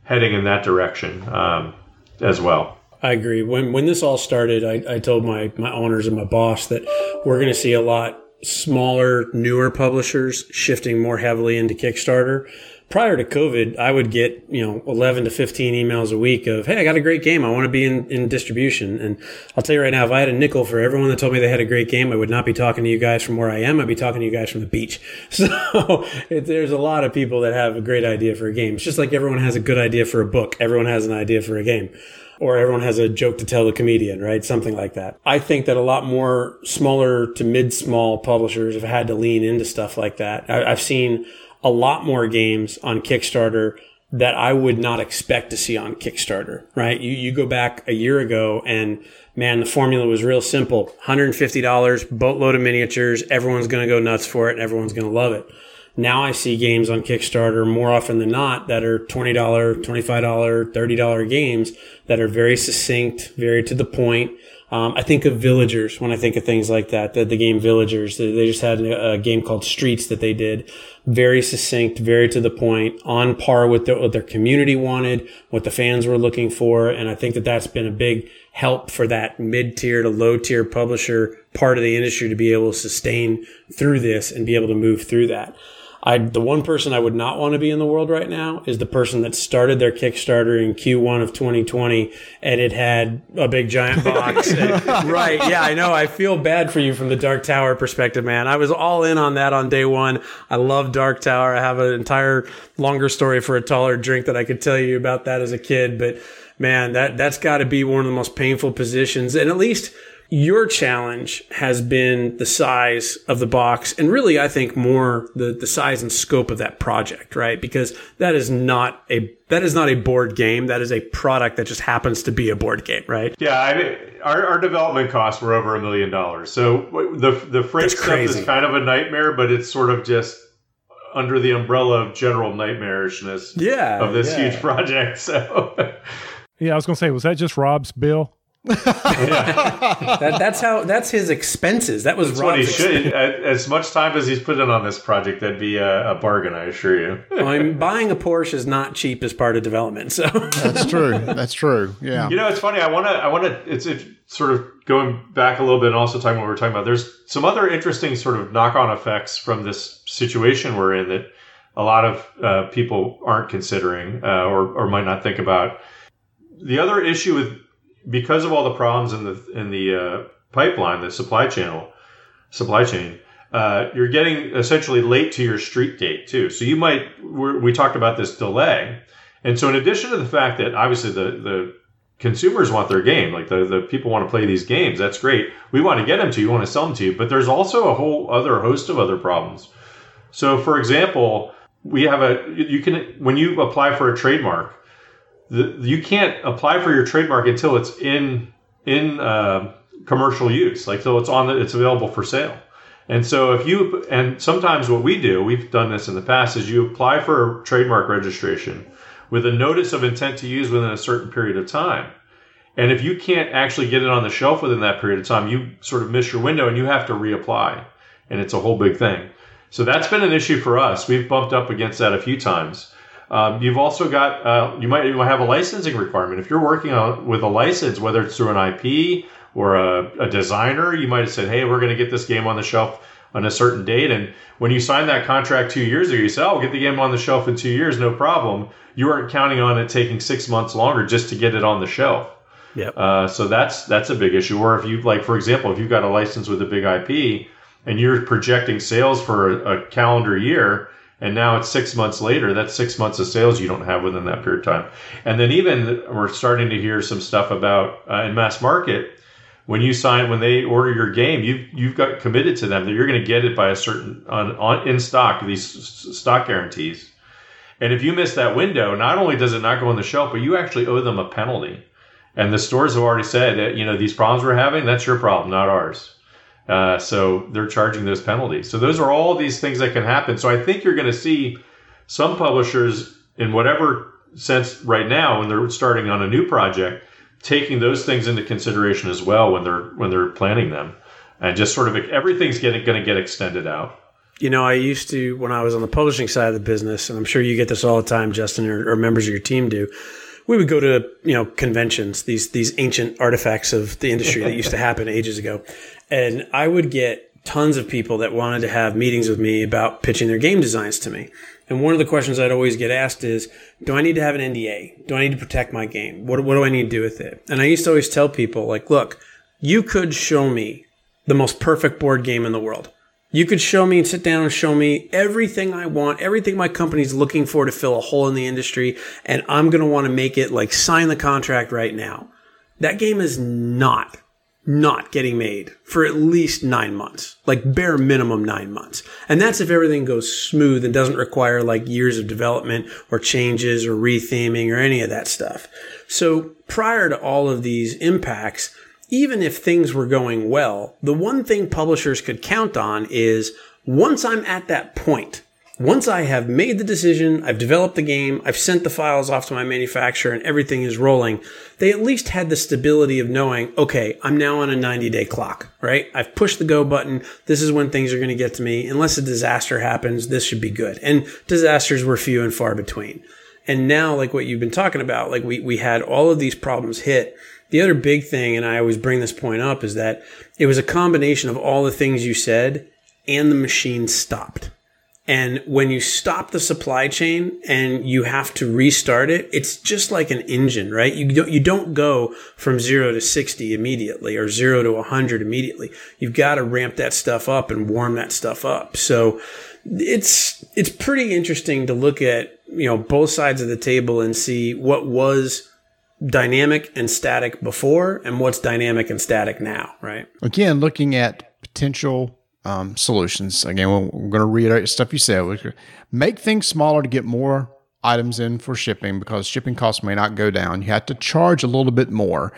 heading in that direction um, as well. I agree. When when this all started, I, I told my my owners and my boss that we're going to see a lot smaller, newer publishers shifting more heavily into Kickstarter. Prior to COVID, I would get, you know, 11 to 15 emails a week of, Hey, I got a great game. I want to be in, in distribution. And I'll tell you right now, if I had a nickel for everyone that told me they had a great game, I would not be talking to you guys from where I am. I'd be talking to you guys from the beach. *laughs* So it, there's a lot of people that have a great idea for a game. It's just like everyone has a good idea for a book. Everyone has an idea for a game or everyone has a joke to tell the comedian, right? Something like that. I think that a lot more smaller to mid small publishers have had to lean into stuff like that. I, have seen a lot more games on Kickstarter that I would not expect to see on Kickstarter, right? You, you go back a year ago and man, the formula was real simple. $150, boatload of miniatures. Everyone's going to go nuts for it and everyone's going to love it. Now I see games on Kickstarter more often than not that are $20, $25, $30 games that are very succinct, very to the point. Um, I think of Villagers when I think of things like that. The, the game Villagers, they just had a, game called Streets that they did. Very succinct, very to the point, on par with the, what their community wanted, what the fans were looking for. And I think that that's been a big help for that mid tier to low tier publisher part of the industry to be able to sustain through this and be able to move through that. I the one person I would not want to be in the world right now is the person that started their Kickstarter in Q1 of 2020 and it had a big giant box. *laughs* and, right? Yeah, I know. I feel bad for you from the Dark Tower perspective, man. I was all in on that on day one. I love Dark Tower. I have an entire longer story for a taller drink that I could tell you about that as a kid, but man, that that's got to be one of the most painful positions, and at least your challenge has been the size of the box and really, I think more the, the size and scope of that project, right? Because that is not a, that is not a board game. That is a product that just happens to be a board game, right? Yeah. I mean, our, our development costs were over a million dollars. So the, the freight stuff crazy. is kind of a nightmare, but it's sort of just, under the umbrella of general nightmarishness yeah, of this yeah. huge *laughs* project. So, yeah, I was going to say, was that just Rob's bill? *laughs* that, that's how. That's his expenses. That was that's Rob's what he should. As much time as he's put in on this project, that'd be a, a bargain. I assure you. *laughs* I'm buying a Porsche is not cheap as part of development. So that's true. That's true. Yeah. You know, it's funny. I want to. I want to. It's it sort of going back a little bit and also talking what we're talking about, there's some other interesting sort of knock on effects from this situation we're in that a lot of uh, people aren't considering uh, or, or might not think about. The other issue with because of all the problems in the in the uh, pipeline, the supply channel, supply chain, uh, you're getting essentially late to your street date too. So you might we talked about this delay, and so in addition to the fact that obviously the the consumers want their game, like the the people want to play these games, that's great. We want to get them to you, want to sell them to you, but there's also a whole other host of other problems. So for example we have a you can when you apply for a trademark the, you can't apply for your trademark until it's in in uh, commercial use like so it's on the, it's available for sale and so if you and sometimes what we do we've done this in the past is you apply for a trademark registration with a notice of intent to use within a certain period of time and if you can't actually get it on the shelf within that period of time you sort of miss your window and you have to reapply and it's a whole big thing so that's been an issue for us. We've bumped up against that a few times. Um, you've also got uh, you might even have a licensing requirement if you're working on, with a license, whether it's through an IP or a, a designer. You might have said, "Hey, we're going to get this game on the shelf on a certain date," and when you sign that contract two years ago, you say, "Oh, we'll get the game on the shelf in two years, no problem." You aren't counting on it taking six months longer just to get it on the shelf. Yeah. Uh, so that's that's a big issue. Or if you like, for example, if you've got a license with a big IP and you're projecting sales for a, a, calendar year and now it's six months later that's six months of sales you don't have within that period of time. And then even we're starting to hear some stuff about uh, in mass market when you sign when they order your game you've you've got committed to them that you're going to get it by a certain on, on in stock these stock guarantees. And if you miss that window not only does it not go on the shelf but you actually owe them a penalty. And the stores have already said that you know these problems we're having that's your problem not ours uh, so they're charging those penalties. So those are all these things that can happen. So I think you're going to see some publishers in whatever sense right now when they're starting on a new project taking those things into consideration as well when they're when they're planning them and just sort of everything's getting going to get extended out you know i used to when i was on the publishing side of the business and i'm sure you get this all the time justin or, or members of your team do we would go to you know conventions these these ancient artifacts of the industry that used to happen *laughs* ages ago and I would get tons of people that wanted to have meetings with me about pitching their game designs to me. And one of the questions I'd always get asked is, do I need to have an NDA? Do I need to protect my game? What, what do I need to do with it? And I used to always tell people, like, look, you could show me the most perfect board game in the world. You could show me and sit down and show me everything I want, everything my company's looking for to fill a hole in the industry. And I'm going to want to make it like sign the contract right now. That game is not not getting made for at least nine months, like bare minimum nine months. And that's if everything goes smooth and doesn't require like years of development or changes or retheming or any of that stuff. So prior to all of these impacts, even if things were going well, the one thing publishers could count on is once I'm at that point, once I have made the decision, I've developed the game, I've sent the files off to my manufacturer and everything is rolling, they at least had the stability of knowing, okay, I'm now on a 90 day clock, right? I've pushed the go button. This is when things are going to get to me. Unless a disaster happens, this should be good. And disasters were few and far between. And now, like what you've been talking about, like we, we had all of these problems hit. The other big thing, and I always bring this point up, is that it was a combination of all the things you said and the machine stopped and when you stop the supply chain and you have to restart it, it's just like an engine, right? You don't, you don't go from zero to 60 immediately or zero to 100 immediately. You've got to ramp that stuff up and warm that stuff up. So it's, it's pretty interesting to look at, you know, both sides of the table and see what was dynamic and static before and what's dynamic and static now, right? Again, looking at potential um, solutions. Again, we're, we're going to reiterate stuff you said. Make things smaller to get more items in for shipping because shipping costs may not go down. You have to charge a little bit more.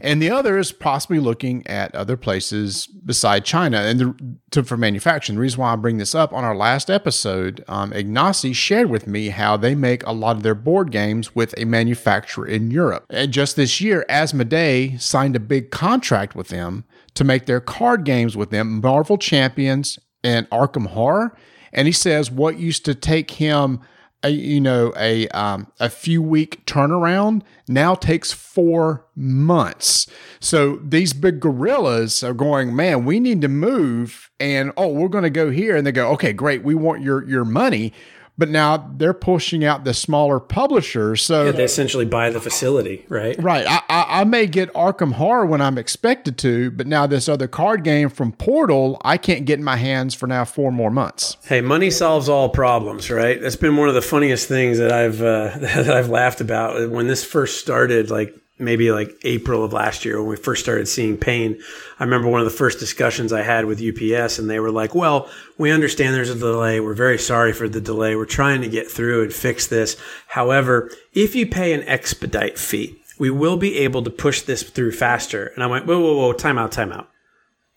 And the other is possibly looking at other places beside China and the, to, for manufacturing. The reason why I bring this up on our last episode, um, Ignacy shared with me how they make a lot of their board games with a manufacturer in Europe. And just this year, Asmodee signed a big contract with them to make their card games with them, Marvel Champions and Arkham Horror. And he says what used to take him a you know a um, a few week turnaround now takes four months. So these big gorillas are going, man, we need to move, and oh, we're going to go here, and they go, okay, great, we want your your money. But now they're pushing out the smaller publishers. So Yeah, they essentially buy the facility, right? Right. I, I, I may get Arkham Horror when I'm expected to, but now this other card game from Portal, I can't get in my hands for now four more months. Hey, money solves all problems, right? That's been one of the funniest things that I've uh, *laughs* that I've laughed about when this first started. Like maybe like April of last year when we first started seeing pain. I remember one of the first discussions I had with UPS, and they were like, "Well, we understand there's a delay. We're very sorry for the delay. We're trying to get through and fix this. However, if you pay an expedite fee." We will be able to push this through faster. And I went, whoa, whoa, whoa, time out, time out.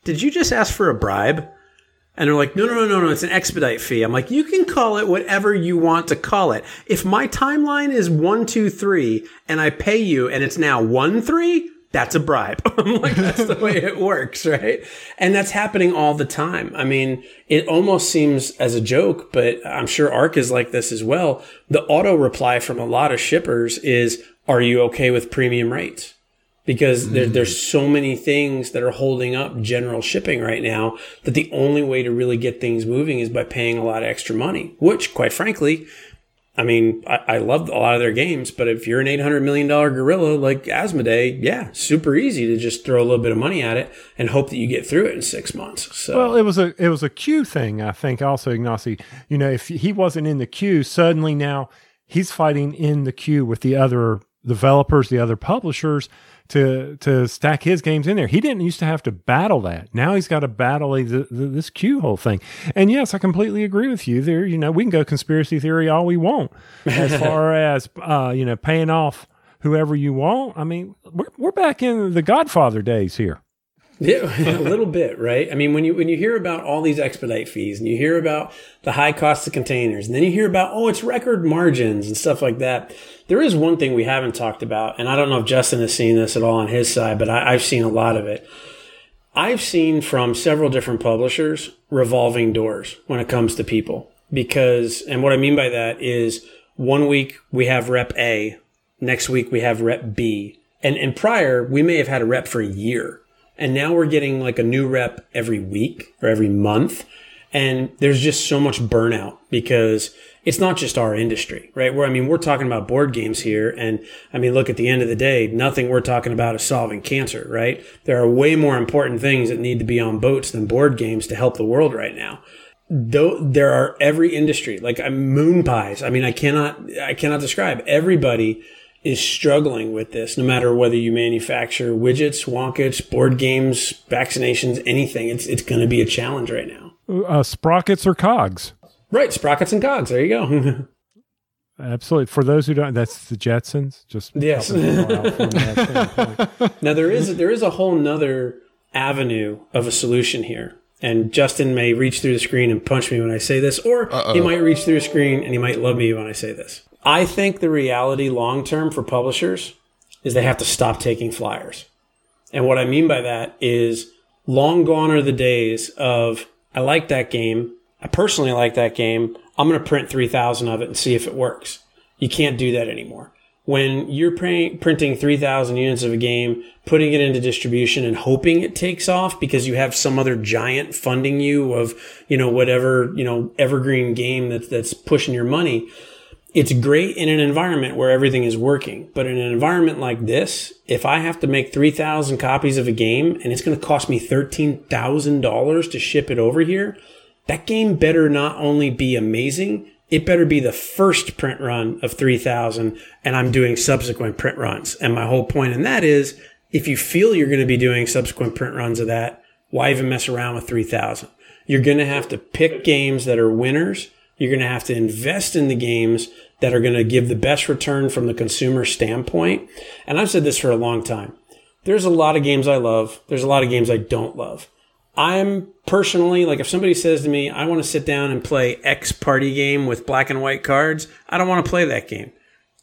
Did you just ask for a bribe? And they're like, no, no, no, no, no, it's an expedite fee. I'm like, you can call it whatever you want to call it. If my timeline is one, two, three, and I pay you and it's now one, three, that's a bribe. *laughs* I'm like, that's the way it works, right? And that's happening all the time. I mean, it almost seems as a joke, but I'm sure ARC is like this as well. The auto reply from a lot of shippers is, are you okay with premium rates? Because there, mm-hmm. there's so many things that are holding up general shipping right now that the only way to really get things moving is by paying a lot of extra money, which quite frankly, I mean, I, I love a lot of their games, but if you're an $800 million gorilla like Asmodee, yeah, super easy to just throw a little bit of money at it and hope that you get through it in six months. So, Well, it was a it was a queue thing, I think. Also, Ignacy, you know, if he wasn't in the queue, suddenly now he's fighting in the queue with the other developers, the other publishers to to stack his games in there. He didn't used to have to battle that. Now he's got to battle the, the, this queue whole thing. And yes, I completely agree with you. There, you know, we can go conspiracy theory all we want as *laughs* far as uh, you know paying off whoever you want. I mean, we're we're back in the Godfather days here. Yeah, *laughs* a little bit, right? I mean, when you when you hear about all these expedite fees and you hear about the high cost of containers, and then you hear about oh, it's record margins and stuff like that. There is one thing we haven't talked about, and I don't know if Justin has seen this at all on his side, but I, I've seen a lot of it. I've seen from several different publishers revolving doors when it comes to people because, and what I mean by that is one week we have rep A, next week we have rep B, and and prior we may have had a rep for a year and now we're getting like a new rep every week or every month. And there's just so much burnout because it's not just our industry, right? Where, I mean, we're talking about board games here. And I mean, look, at the end of the day, nothing we're talking about is solving cancer, right? There are way more important things that need to be on boats than board games to help the world right now. Though there are every industry, like uh, moon pies. I mean, I cannot, I cannot describe everybody is struggling with this, no matter whether you manufacture widgets, wonkets, board games, vaccinations, anything. It's it's going to be a challenge right now. Uh, sprockets or cogs. Right, sprockets and cogs. There you go. *laughs* Absolutely. For those who don't, that's the Jetsons. Just Yes. helping people out from that standpoint. *laughs* now there is there is a whole nother avenue of a solution here. And Justin may reach through the screen and punch me when I say this, or he might reach through the screen and he might love me when I say this. I think the reality long term for publishers is they have to stop taking flyers. And what I mean by that is long gone are the days of I like that game. I personally like that game. I'm going to print 3000 of it and see if it works. You can't do that anymore. When you're pr- printing 3000 units of a game, putting it into distribution and hoping it takes off because you have some other giant funding you of, you know, whatever, you know, evergreen game that's, that's pushing your money it's great in an environment where everything is working. But in an environment like this, if I have to make 3,000 copies of a game and it's going to cost me $13,000 to ship it over here, that game better not only be amazing, it better be the first print run of 3,000 and I'm doing subsequent print runs. And my whole point in that is if you feel you're going to be doing subsequent print runs of that, why even mess around with 3,000? You're going to have to pick games that are winners you're going to have to invest in the games that are going to give the best return from the consumer standpoint. And I've said this for a long time. There's a lot of games I love. There's a lot of games I don't love. I'm personally like, if somebody says to me, I want to sit down and play X party game with black and white cards, I don't want to play that game.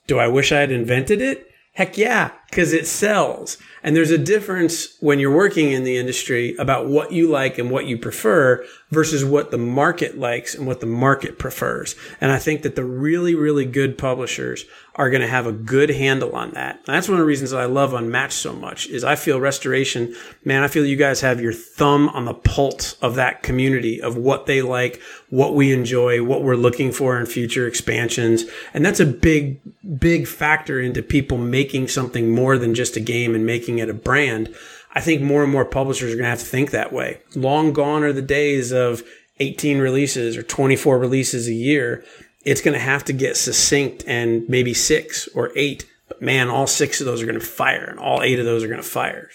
Do I wish I had invented it? Heck yeah. Because it sells. And there's a difference when you're working in the industry about what you like and what you prefer versus what the market likes and what the market prefers. And I think that the really, really good publishers are going to have a good handle on that. And that's one of the reasons that I love Unmatched so much is I feel restoration, man, I feel you guys have your thumb on the pulse of that community of what they like, what we enjoy, what we're looking for in future expansions. And that's a big, big factor into people making something more than just a game and making it a brand. I think more and more publishers are going to have to think that way. Long gone are the days of 18 releases or 24 releases a year it's going to have to get succinct and maybe six or eight. But man, all six of those are going to fire, and all eight of those are going to fire.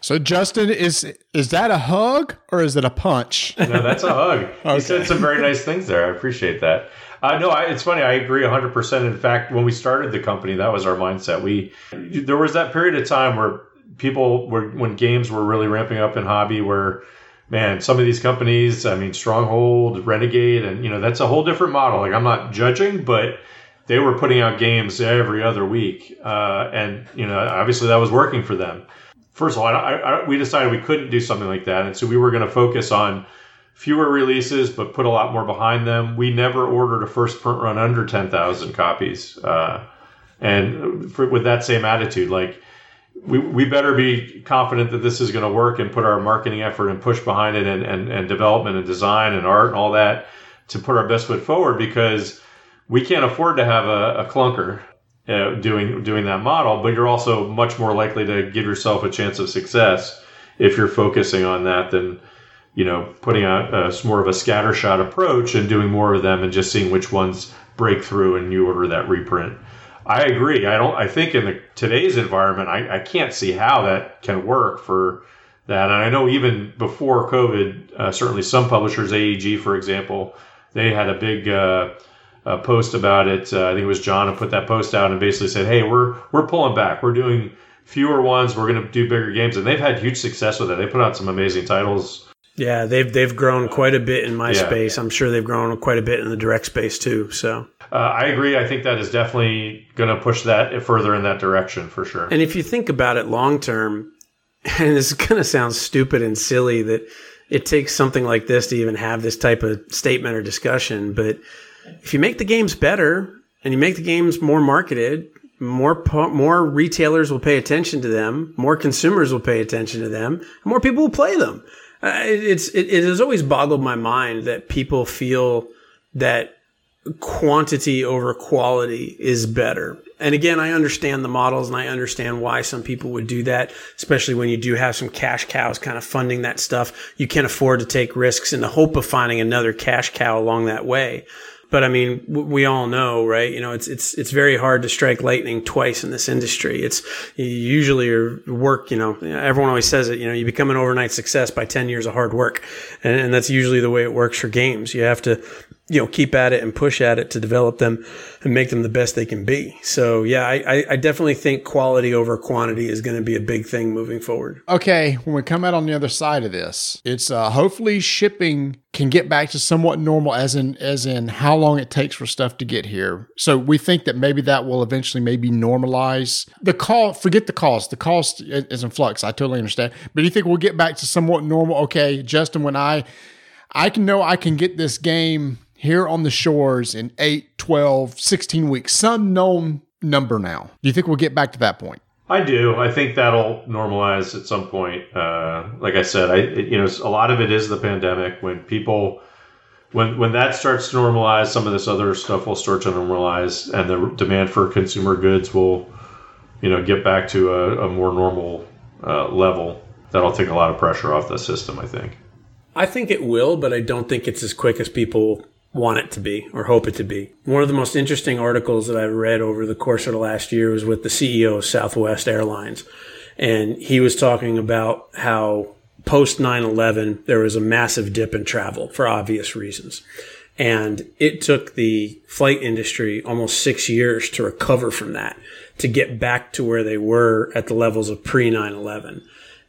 So Justin, is is that a hug or is it a punch? no, that's a hug. *laughs* okay. You said some very nice things there. I appreciate that. Uh, no, I, it's funny. I agree 100%. In fact, when we started the company, that was our mindset. We there was that period of time where people were when games were really ramping up in hobby, where man, some of these companies, I mean, Stronghold, Renegade, and you know, that's a whole different model. Like, I'm not judging, but they were putting out games every other week, uh, and you know, obviously that was working for them. First of all, I, I, we decided we couldn't do something like that, and so we were going to focus on fewer releases, but put a lot more behind them. We never ordered a first print run under 10,000 copies, uh, and for, with that same attitude, like we, we better be confident that this is going to work and put our marketing effort and push behind it and, and, and development and design and art and all that to put our best foot forward because we can't afford to have a, a clunker uh, doing doing that model, but you're also much more likely to give yourself a chance of success if you're focusing on that than you know putting out a, more of a scattershot approach and doing more of them and just seeing which ones break through and you order that reprint. I agree. I don't. I think in the today's environment, I, I can't see how that can work for that. And I know even before COVID, uh, certainly some publishers, AEG for example, they had a big uh, uh, post about it. Uh, I think it was John who put that post out and basically said, "Hey, we're we're pulling back. We're doing fewer ones. We're going to do bigger games." And they've had huge success with it. They put out some amazing titles. Yeah, they've they've grown quite a bit in my yeah. space. I'm sure they've grown quite a bit in the direct space too. So uh, I agree. I think that is definitely going to push that further in that direction for sure. And if you think about it long term, *laughs* and this is going to sound stupid and silly that it takes something like this to even have this type of statement or discussion, but if you make the games better and you make the games more marketed, more more retailers will pay attention to them, more consumers will pay attention to them, and more people will play them. It's it, it has always boggled my mind that people feel that quantity over quality is better. And again, I understand the models and I understand why some people would do that, especially when you do have some cash cows kind of funding that stuff. You can't afford to take risks in the hope of finding another cash cow along that way. But I mean, we all know, right? You know, it's it's it's very hard to strike lightning twice in this industry. It's you usually your work. You know, everyone always says it. You know, you become an overnight success by ten years of hard work, and, and that's usually the way it works for games. You have to you know, keep at it and push at it to develop them and make them the best they can be. So yeah, I, I definitely think quality over quantity is going to be a big thing moving forward. Okay, when we come out on the other side of this, it's uh, hopefully shipping can get back to somewhat normal, as in as in how long it takes for stuff to get here. So we think that maybe that will eventually maybe normalize the cost. Forget the cost; the cost is in flux. I totally understand, but do you think we'll get back to somewhat normal? Okay, Justin, when I I can know I can get this game here on the shores in 8, 12, 16 weeks, some known number now. Do you think we'll get back to that point? I do. I think that'll normalize at some point. Uh, like I said, I it, you know a lot of it is the pandemic. When people, when when that starts to normalize, some of this other stuff will start to normalize, and the demand for consumer goods will, you know, get back to a, a more normal uh, level. That'll take a lot of pressure off the system. I think. I think it will, but I don't think it's as quick as people want it to be or hope it to be. One of the most interesting articles that I've read over the course of the last year was with the CEO of Southwest Airlines. And he was talking about how post 9 11, there was a massive dip in travel for obvious reasons. And it took the flight industry almost six years to recover from that, to get back to where they were at the levels of pre 9 11.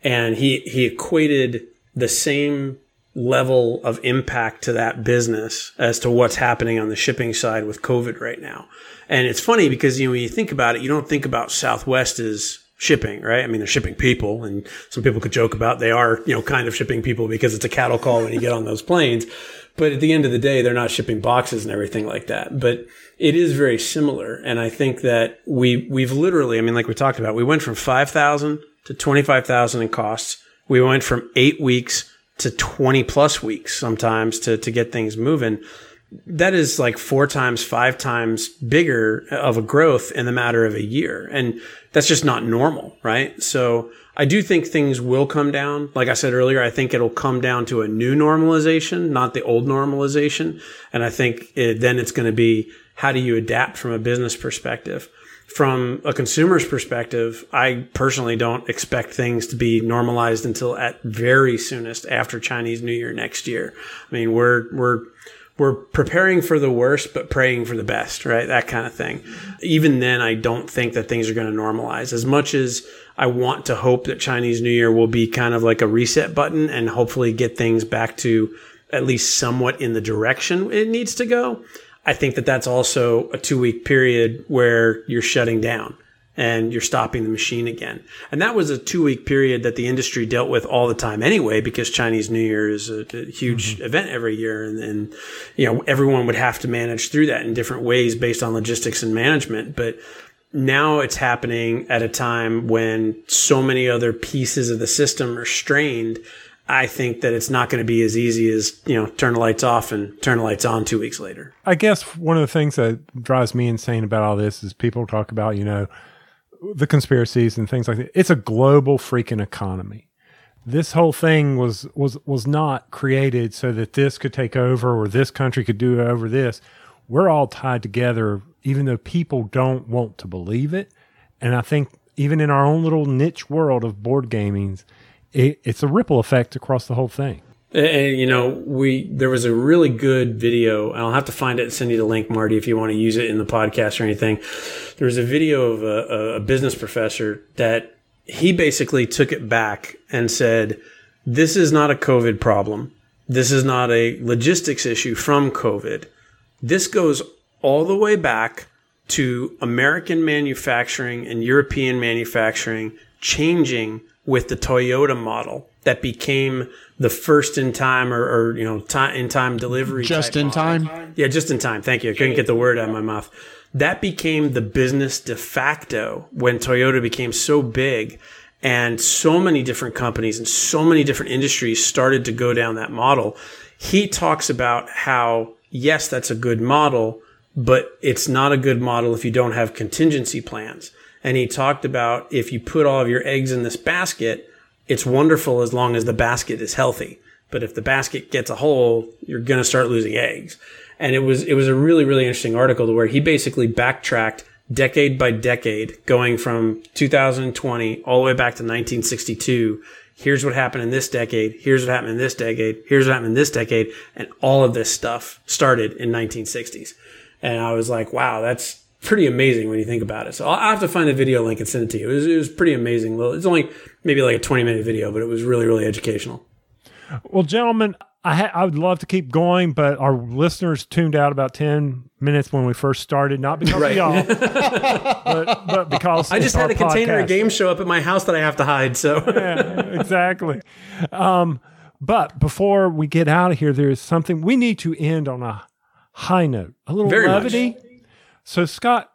And he, he equated the same level of impact to that business as to what's happening on the shipping side with COVID right now. And it's funny because you know when you think about it, you don't think about Southwest as shipping, right? I mean, they're shipping people, and some people could joke about they are, you know, kind of shipping people because it's a cattle call when you get on those planes. But at the end of the day, they're not shipping boxes and everything like that. But it is very similar, and I think that we we've literally, I mean, like we talked about, we went from five thousand to twenty five thousand in costs. We went from eight weeks to 20 plus weeks sometimes to, to get things moving. That is like four times, five times bigger of a growth in the matter of a year. And that's just not normal, right? So I do think things will come down. Like I said earlier, I think it'll come down to a new normalization, not the old normalization. And I think it, then it's going to be how do you adapt from a business perspective? From a consumer's perspective, I personally don't expect things to be normalized until at very soonest after Chinese New Year next year. I mean, we're we're we're preparing for the worst but praying for the best, right? That kind of thing. Even then, I don't think that things are going to normalize as much as I want to hope that Chinese New Year will be kind of like a reset button and hopefully get things back to at least somewhat in the direction it needs to go. I think that that's also a two week period where you're shutting down and you're stopping the machine again. And that was a two week period that the industry dealt with all the time anyway, because Chinese New Year is a, a huge mm-hmm. event every year. And, and, you know, everyone would have to manage through that in different ways based on logistics and management. But now it's happening at a time when so many other pieces of the system are strained I think that it's not going to be as easy as, you know, turn the lights off and turn the lights on two weeks later. I guess one of the things that drives me insane about all this is people talk about, you know, the conspiracies and things like that. It's a global freaking economy. This whole thing was was was not created so that this could take over or this country could do over this. We're all tied together, even though people don't want to believe it. And I think even in our own little niche world of board gamings, it, it's a ripple effect across the whole thing. And, you know, we there was a really good video. I'll have to find it and send you the link, Marty, if you want to use it in the podcast or anything. There was a video of a, a business professor that he basically took it back and said, "This is not a COVID problem. This is not a logistics issue from COVID. This goes all the way back to American manufacturing and European manufacturing changing with the Toyota model that became the first in time or, or you know time in time delivery. Just in model. time. Yeah, just in time. Thank you. I couldn't get the word out of my mouth. That became the business de facto when Toyota became so big and so many different companies and so many different industries started to go down that model. He talks about how, yes, that's a good model, but it's not a good model if you don't have contingency plans. And he talked about if you put all of your eggs in this basket, it's wonderful as long as the basket is healthy. But if the basket gets a hole, you're going to start losing eggs. And it was, it was a really, really interesting article to where he basically backtracked decade by decade, going from 2020 all the way back to 1962. Here's what happened in this decade. Here's what happened in this decade. Here's what happened in this decade. And all of this stuff started in 1960s. And I was like, wow, that's, pretty amazing when you think about it. So I'll have to find a video link and send it to you. It was, it was pretty amazing. It's only maybe like a 20 minute video, but it was really, really educational. Well, gentlemen, I, ha- I would love to keep going, but our listeners tuned out about 10 minutes when we first started, not because right. of y'all, *laughs* but, but because I just had a podcast. container of games show up at my house that I have to hide. So, *laughs* yeah, exactly. Um, but before we get out of here, there is something we need to end on a high note, a little Very levity. Much so, Scott,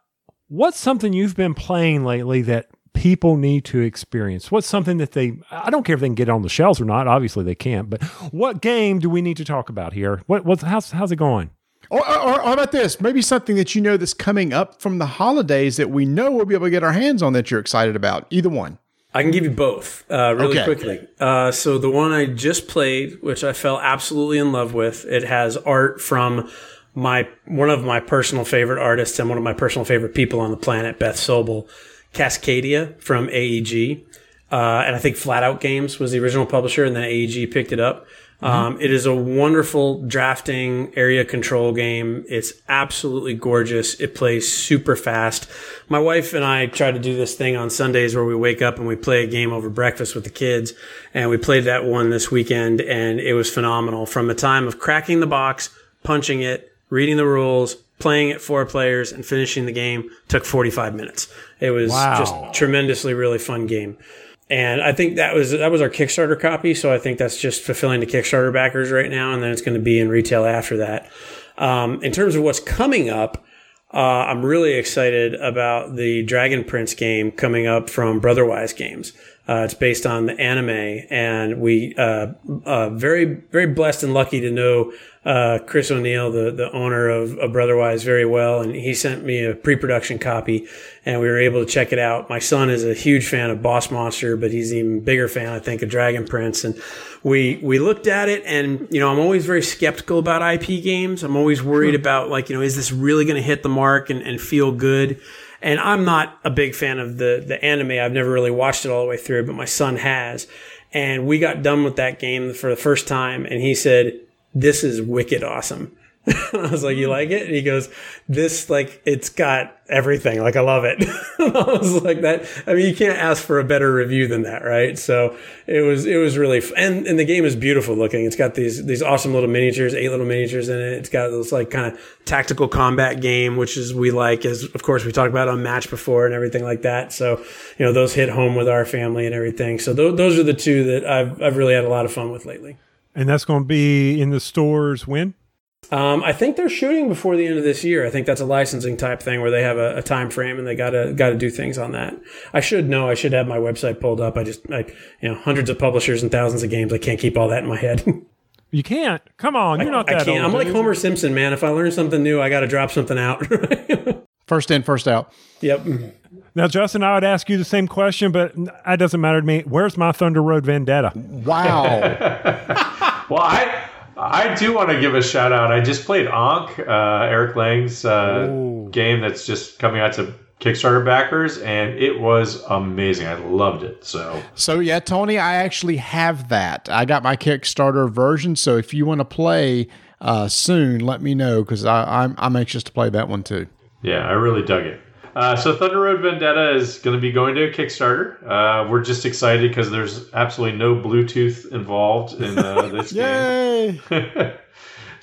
what's something you've been playing lately that people need to experience? What's something that they, I don't care if they can get on the shelves or not. Obviously, they can't. But what game do we need to talk about here? What, what's, how's, how's it going? Or, or, or, how about this? Maybe something that you know that's coming up from the holidays that we know we'll be able to get our hands on that you're excited about. Either one. I can give you both uh, really okay. quickly. Uh, so the one I just played, which I fell absolutely in love with, it has art from my one of my personal favorite artists and one of my personal favorite people on the planet, Beth Sobel, Cascadia from AEG. Uh, and I think Flatout Games was the original publisher, and then AEG picked it up. Um, it is a wonderful drafting area control game. It's absolutely gorgeous. It plays super fast. My wife and I try to do this thing on Sundays where we wake up and we play a game over breakfast with the kids. And we played that one this weekend and it was phenomenal from the time of cracking the box, punching it, reading the rules, playing it four players and finishing the game took 45 minutes. It was Wow. just tremendously really fun game. And I think that was that was our Kickstarter copy, so I think that's just fulfilling the Kickstarter backers right now, and then it's going to be in retail after that. Um, in terms of what's coming up, uh, I'm really excited about the Dragon Prince game coming up from Brotherwise Games. Uh, it's based on the anime, and we uh, uh, very very blessed and lucky to know uh, Chris O'Neal, the the owner of, of Brotherwise, very well, and he sent me a pre-production copy, and we were able to check it out. My son is a huge fan of Boss Monster, but he's an even bigger fan, I think, of Dragon Prince, and we we looked at it, and you know, I'm always very skeptical about IP games. I'm always worried about like you know, is this really going to hit the mark and, and feel good? And I'm not a big fan of the the anime. I've never really watched it all the way through, but my son has. And we got done with that game for the first time, and he said, "This is wicked awesome." *laughs* I was like, "You like it?" And he goes, "This like it's got everything. Like I love it." *laughs* I was like, "That." I mean, you can't ask for a better review than that, right? So it was it was really f- and and the game is beautiful looking. It's got these these awesome little miniatures, eight little miniatures in it. It's got this like kind of tactical combat game, which is we like. As of course we talked about Unmatched before and everything like that. So you know those hit home with our family and everything. So th- those are the two that I've I've really had a lot of fun with lately. And that's going to be in the stores when? Um, I think they're shooting before the end of this year. I think that's a licensing type thing where they have a, a time frame and they gotta gotta do things on that. I should know. I should have my website pulled up. I just, I, you know, hundreds of publishers and thousands of games. I can't keep all that in my head. *laughs* You can't. Come on, you're not I that can't. old. I'm like. Homer Simpson, man. If I learn something new, I got to drop something out. *laughs* First in, first out. yep. Now, Justin, I would ask you the same question, but that doesn't matter to me. Where's my Thunder Road Vendetta? Wow. *laughs* Well, I I do want to give a shout out. I just played Ankh, uh, Eric Lang's uh, game that's just coming out to Kickstarter backers, and it was amazing. I loved it. So so yeah, Tony, I actually have that. I got my Kickstarter version. So if you want to play uh, soon, let me know because I'm I'm anxious to play that one too. yeah, I really dug it. Uh, so Thunder Road Vendetta is going to be going to a Kickstarter. Uh, we're just excited because there's absolutely no Bluetooth involved in uh, *laughs* this game. Yay! *laughs*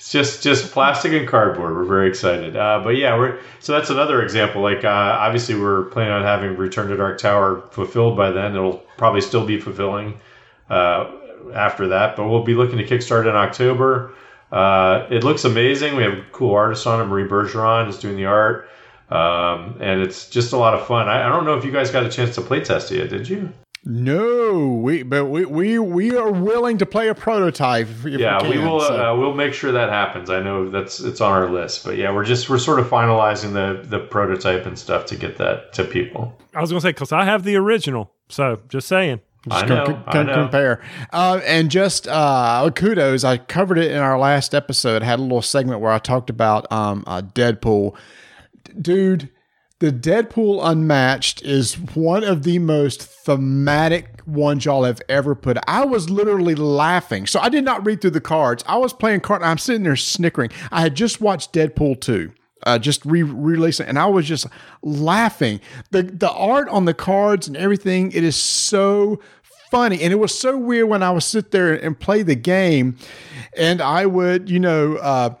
It's just just plastic and cardboard. We're very excited. Uh, but yeah, we're so that's another example. Like uh, obviously, we're planning on having Return to Dark Tower fulfilled by then. It'll probably still be fulfilling uh, after that, but we'll be looking to kickstart in October. Uh, it looks amazing. We have a cool artist on it. Marie Bergeron is doing the art, um, and it's just a lot of fun. I, I don't know if you guys got a chance to play test it yet. Did you? No, we but we we, we are willing to play a prototype. If yeah, we can, will. so. Uh, we'll make sure that happens. I know that's it's on our list, but yeah, we're just we're sort of finalizing the the prototype and stuff to get that to people. I was going to say, because I have the original. So just saying. I Just know, com- I know. compare. Uh, and just uh, kudos, I covered it in our last episode. Had a little segment where I talked about um, uh, Deadpool. Dude, the Deadpool Unmatched is one of the most thematic ones y'all have ever put. I was literally laughing. So I did not read through the cards. I was playing card. I'm sitting there snickering. I had just watched Deadpool 2 uh, just re releasing, and I was just laughing. the The art on the cards and everything, it is so funny, and it was so weird when I would sit there and play the game, and I would, you know, uh,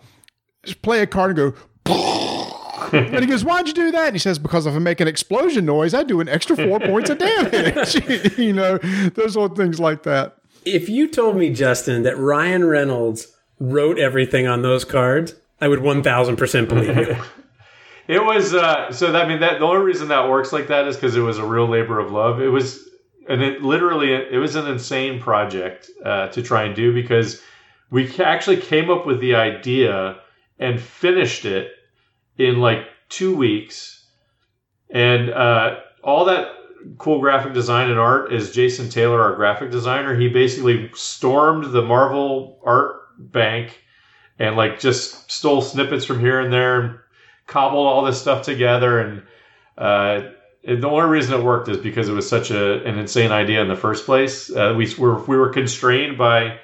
play a card and go. *laughs* and he goes, "Why'd you do that?" And he says, "Because if I make an explosion noise, I do an extra four *laughs* points of damage." *laughs* you know, those little things like that. If you told me, Justin, that Ryan Reynolds wrote everything on those cards, I would 1000% believe you. It was uh, so. That, I mean, that the only reason that works like that is because it was a real labor of love. It was, and it literally it was an insane project uh, to try and do because we actually came up with the idea and finished it in like two weeks, and uh, all that cool graphic design and art is Jason Taylor, our graphic designer. He basically stormed the Marvel art bank and like just stole snippets from here and there and cobbled all this stuff together and uh, and the only reason it worked is because it was such a an insane idea in the first place. Uh, we were we were constrained by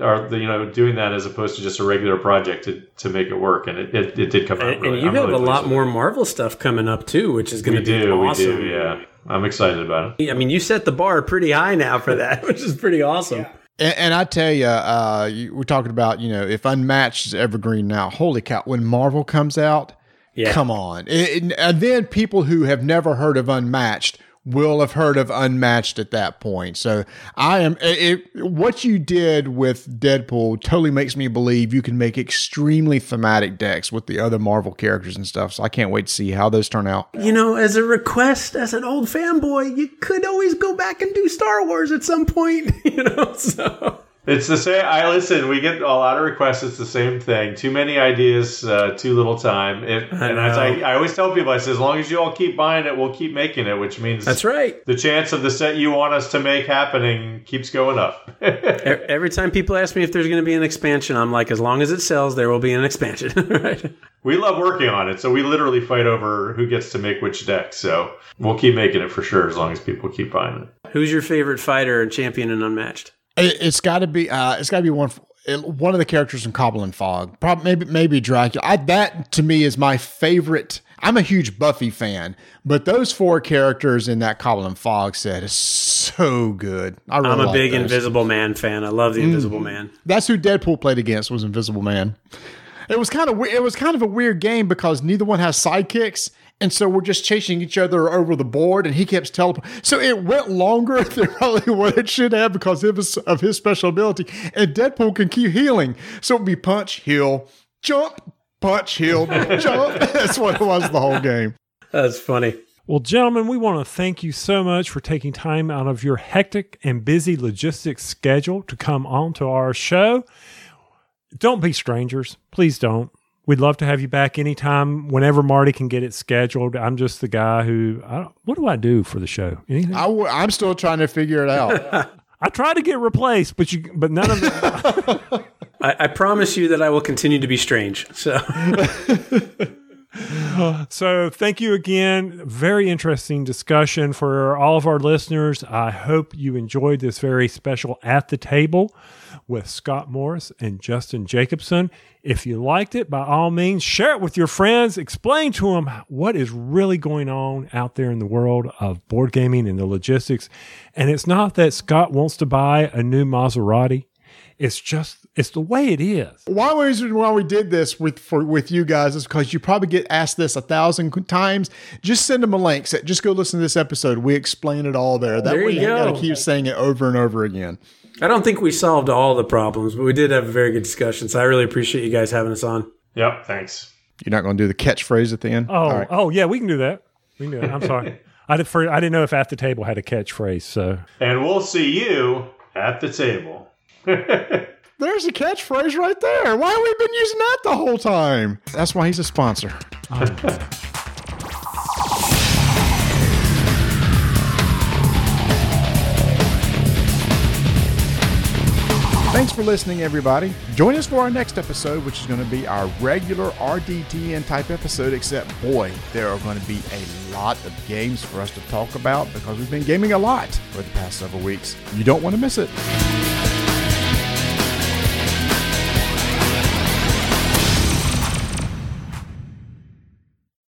are you know doing that as opposed to just a regular project to, to make it work, and it, it, it did come out. And, really, and you I'm have really a lot more it. Marvel stuff coming up too, which is going to be do, awesome. we do, yeah. I'm excited about it. I mean, you set the bar pretty high now for that, *laughs* which is pretty awesome. And, and I tell you, uh, you, we're talking about you know if Unmatched is evergreen now. Holy cow! When Marvel comes out, Yeah. come on, It- it- and then people who have never heard of Unmatched will have heard of Unmatched at that point. So I am it, what you did with Deadpool totally makes me believe you can make extremely thematic decks with the other Marvel characters and stuff. So I can't wait to see how those turn out. You know, as a request, as an old fanboy, you could always go back and do Star Wars at some point. *laughs* You know, so It's the same. I listen. We get a lot of requests. It's the same thing. Too many ideas, uh, too little time. It, and as I. I always tell people, I say, as long as you all keep buying it, we'll keep making it. Which means that's right. the chance of the set you want us to make happening keeps going up. *laughs* Every time people ask me if there's going to be an expansion, I'm like, as long as it sells, there will be an expansion. *laughs* right? we love working on it, so we literally fight over who gets to make which deck. So we'll keep making it for sure, as long as people keep buying it. Who's your favorite fighter and champion in Unmatched? It, it's got to be. Uh, it's got to be one. It, one of the characters in Cobble and Fog. Probably maybe maybe Dracula. I, that to me is my favorite. I'm a huge Buffy fan, but those four characters in that Cobble and Fog set is so good. I really I'm a big those. Invisible Man fan. I love the Invisible Man. That's who Deadpool played against was Invisible Man. It was kind of it was kind of a weird game because neither one has sidekicks, and so we're just chasing each other over the board, and he keeps teleporting. So it went longer *laughs* than probably what it should have because of his, of his special ability. And Deadpool can keep healing, so it'd be punch, heal, jump, punch, heal, *laughs* jump. *laughs* That's what it was the whole game. That's funny. Well, gentlemen, we want to thank you so much for taking time out of your hectic and busy logistics schedule to come on to our show. Don't be strangers. Please don't. We'd love to have you back anytime, whenever Marty can get it scheduled. I'm just the guy who, I don't, what do I do for the show? Anything? I, w- I'm still trying to figure it out. *laughs* I try to get replaced, but you, but none of the, *laughs* I, I promise you that I will continue to be strange. So *laughs* So, thank you again. Very interesting discussion for all of our listeners. I hope you enjoyed this very special at the table with Scott Morris and Justin Jacobson. If you liked it, by all means, share it with your friends. Explain to them what is really going on out there in the world of board gaming and the logistics. And it's not that Scott wants to buy a new Maserati. It's just it's the way it is. One reason why we did this with for with you guys is because you probably get asked this a thousand times. Just send them a link. Say, just go listen to this episode. We explain it all there. That There way you you gotta keep saying it over and over again. I don't think we solved all the problems, but we did have a very good discussion. So I really appreciate you guys having us on. Yep. Thanks. You're not going to do the catchphrase at the end. Oh, All right. oh yeah, we can do that. We can do that. I'm sorry. *laughs* I did for, I didn't know if at the table had a catchphrase. So And we'll see you at the table. *laughs* There's a catchphrase right there. Why have we been using that the whole time? That's why he's a sponsor. *laughs* Thanks for listening, everybody. Join us for our next episode, which is going to be our regular RDTN type episode, except, boy, there are going to be a lot of games for us to talk about because we've been gaming a lot for the past several weeks. You don't want to miss it.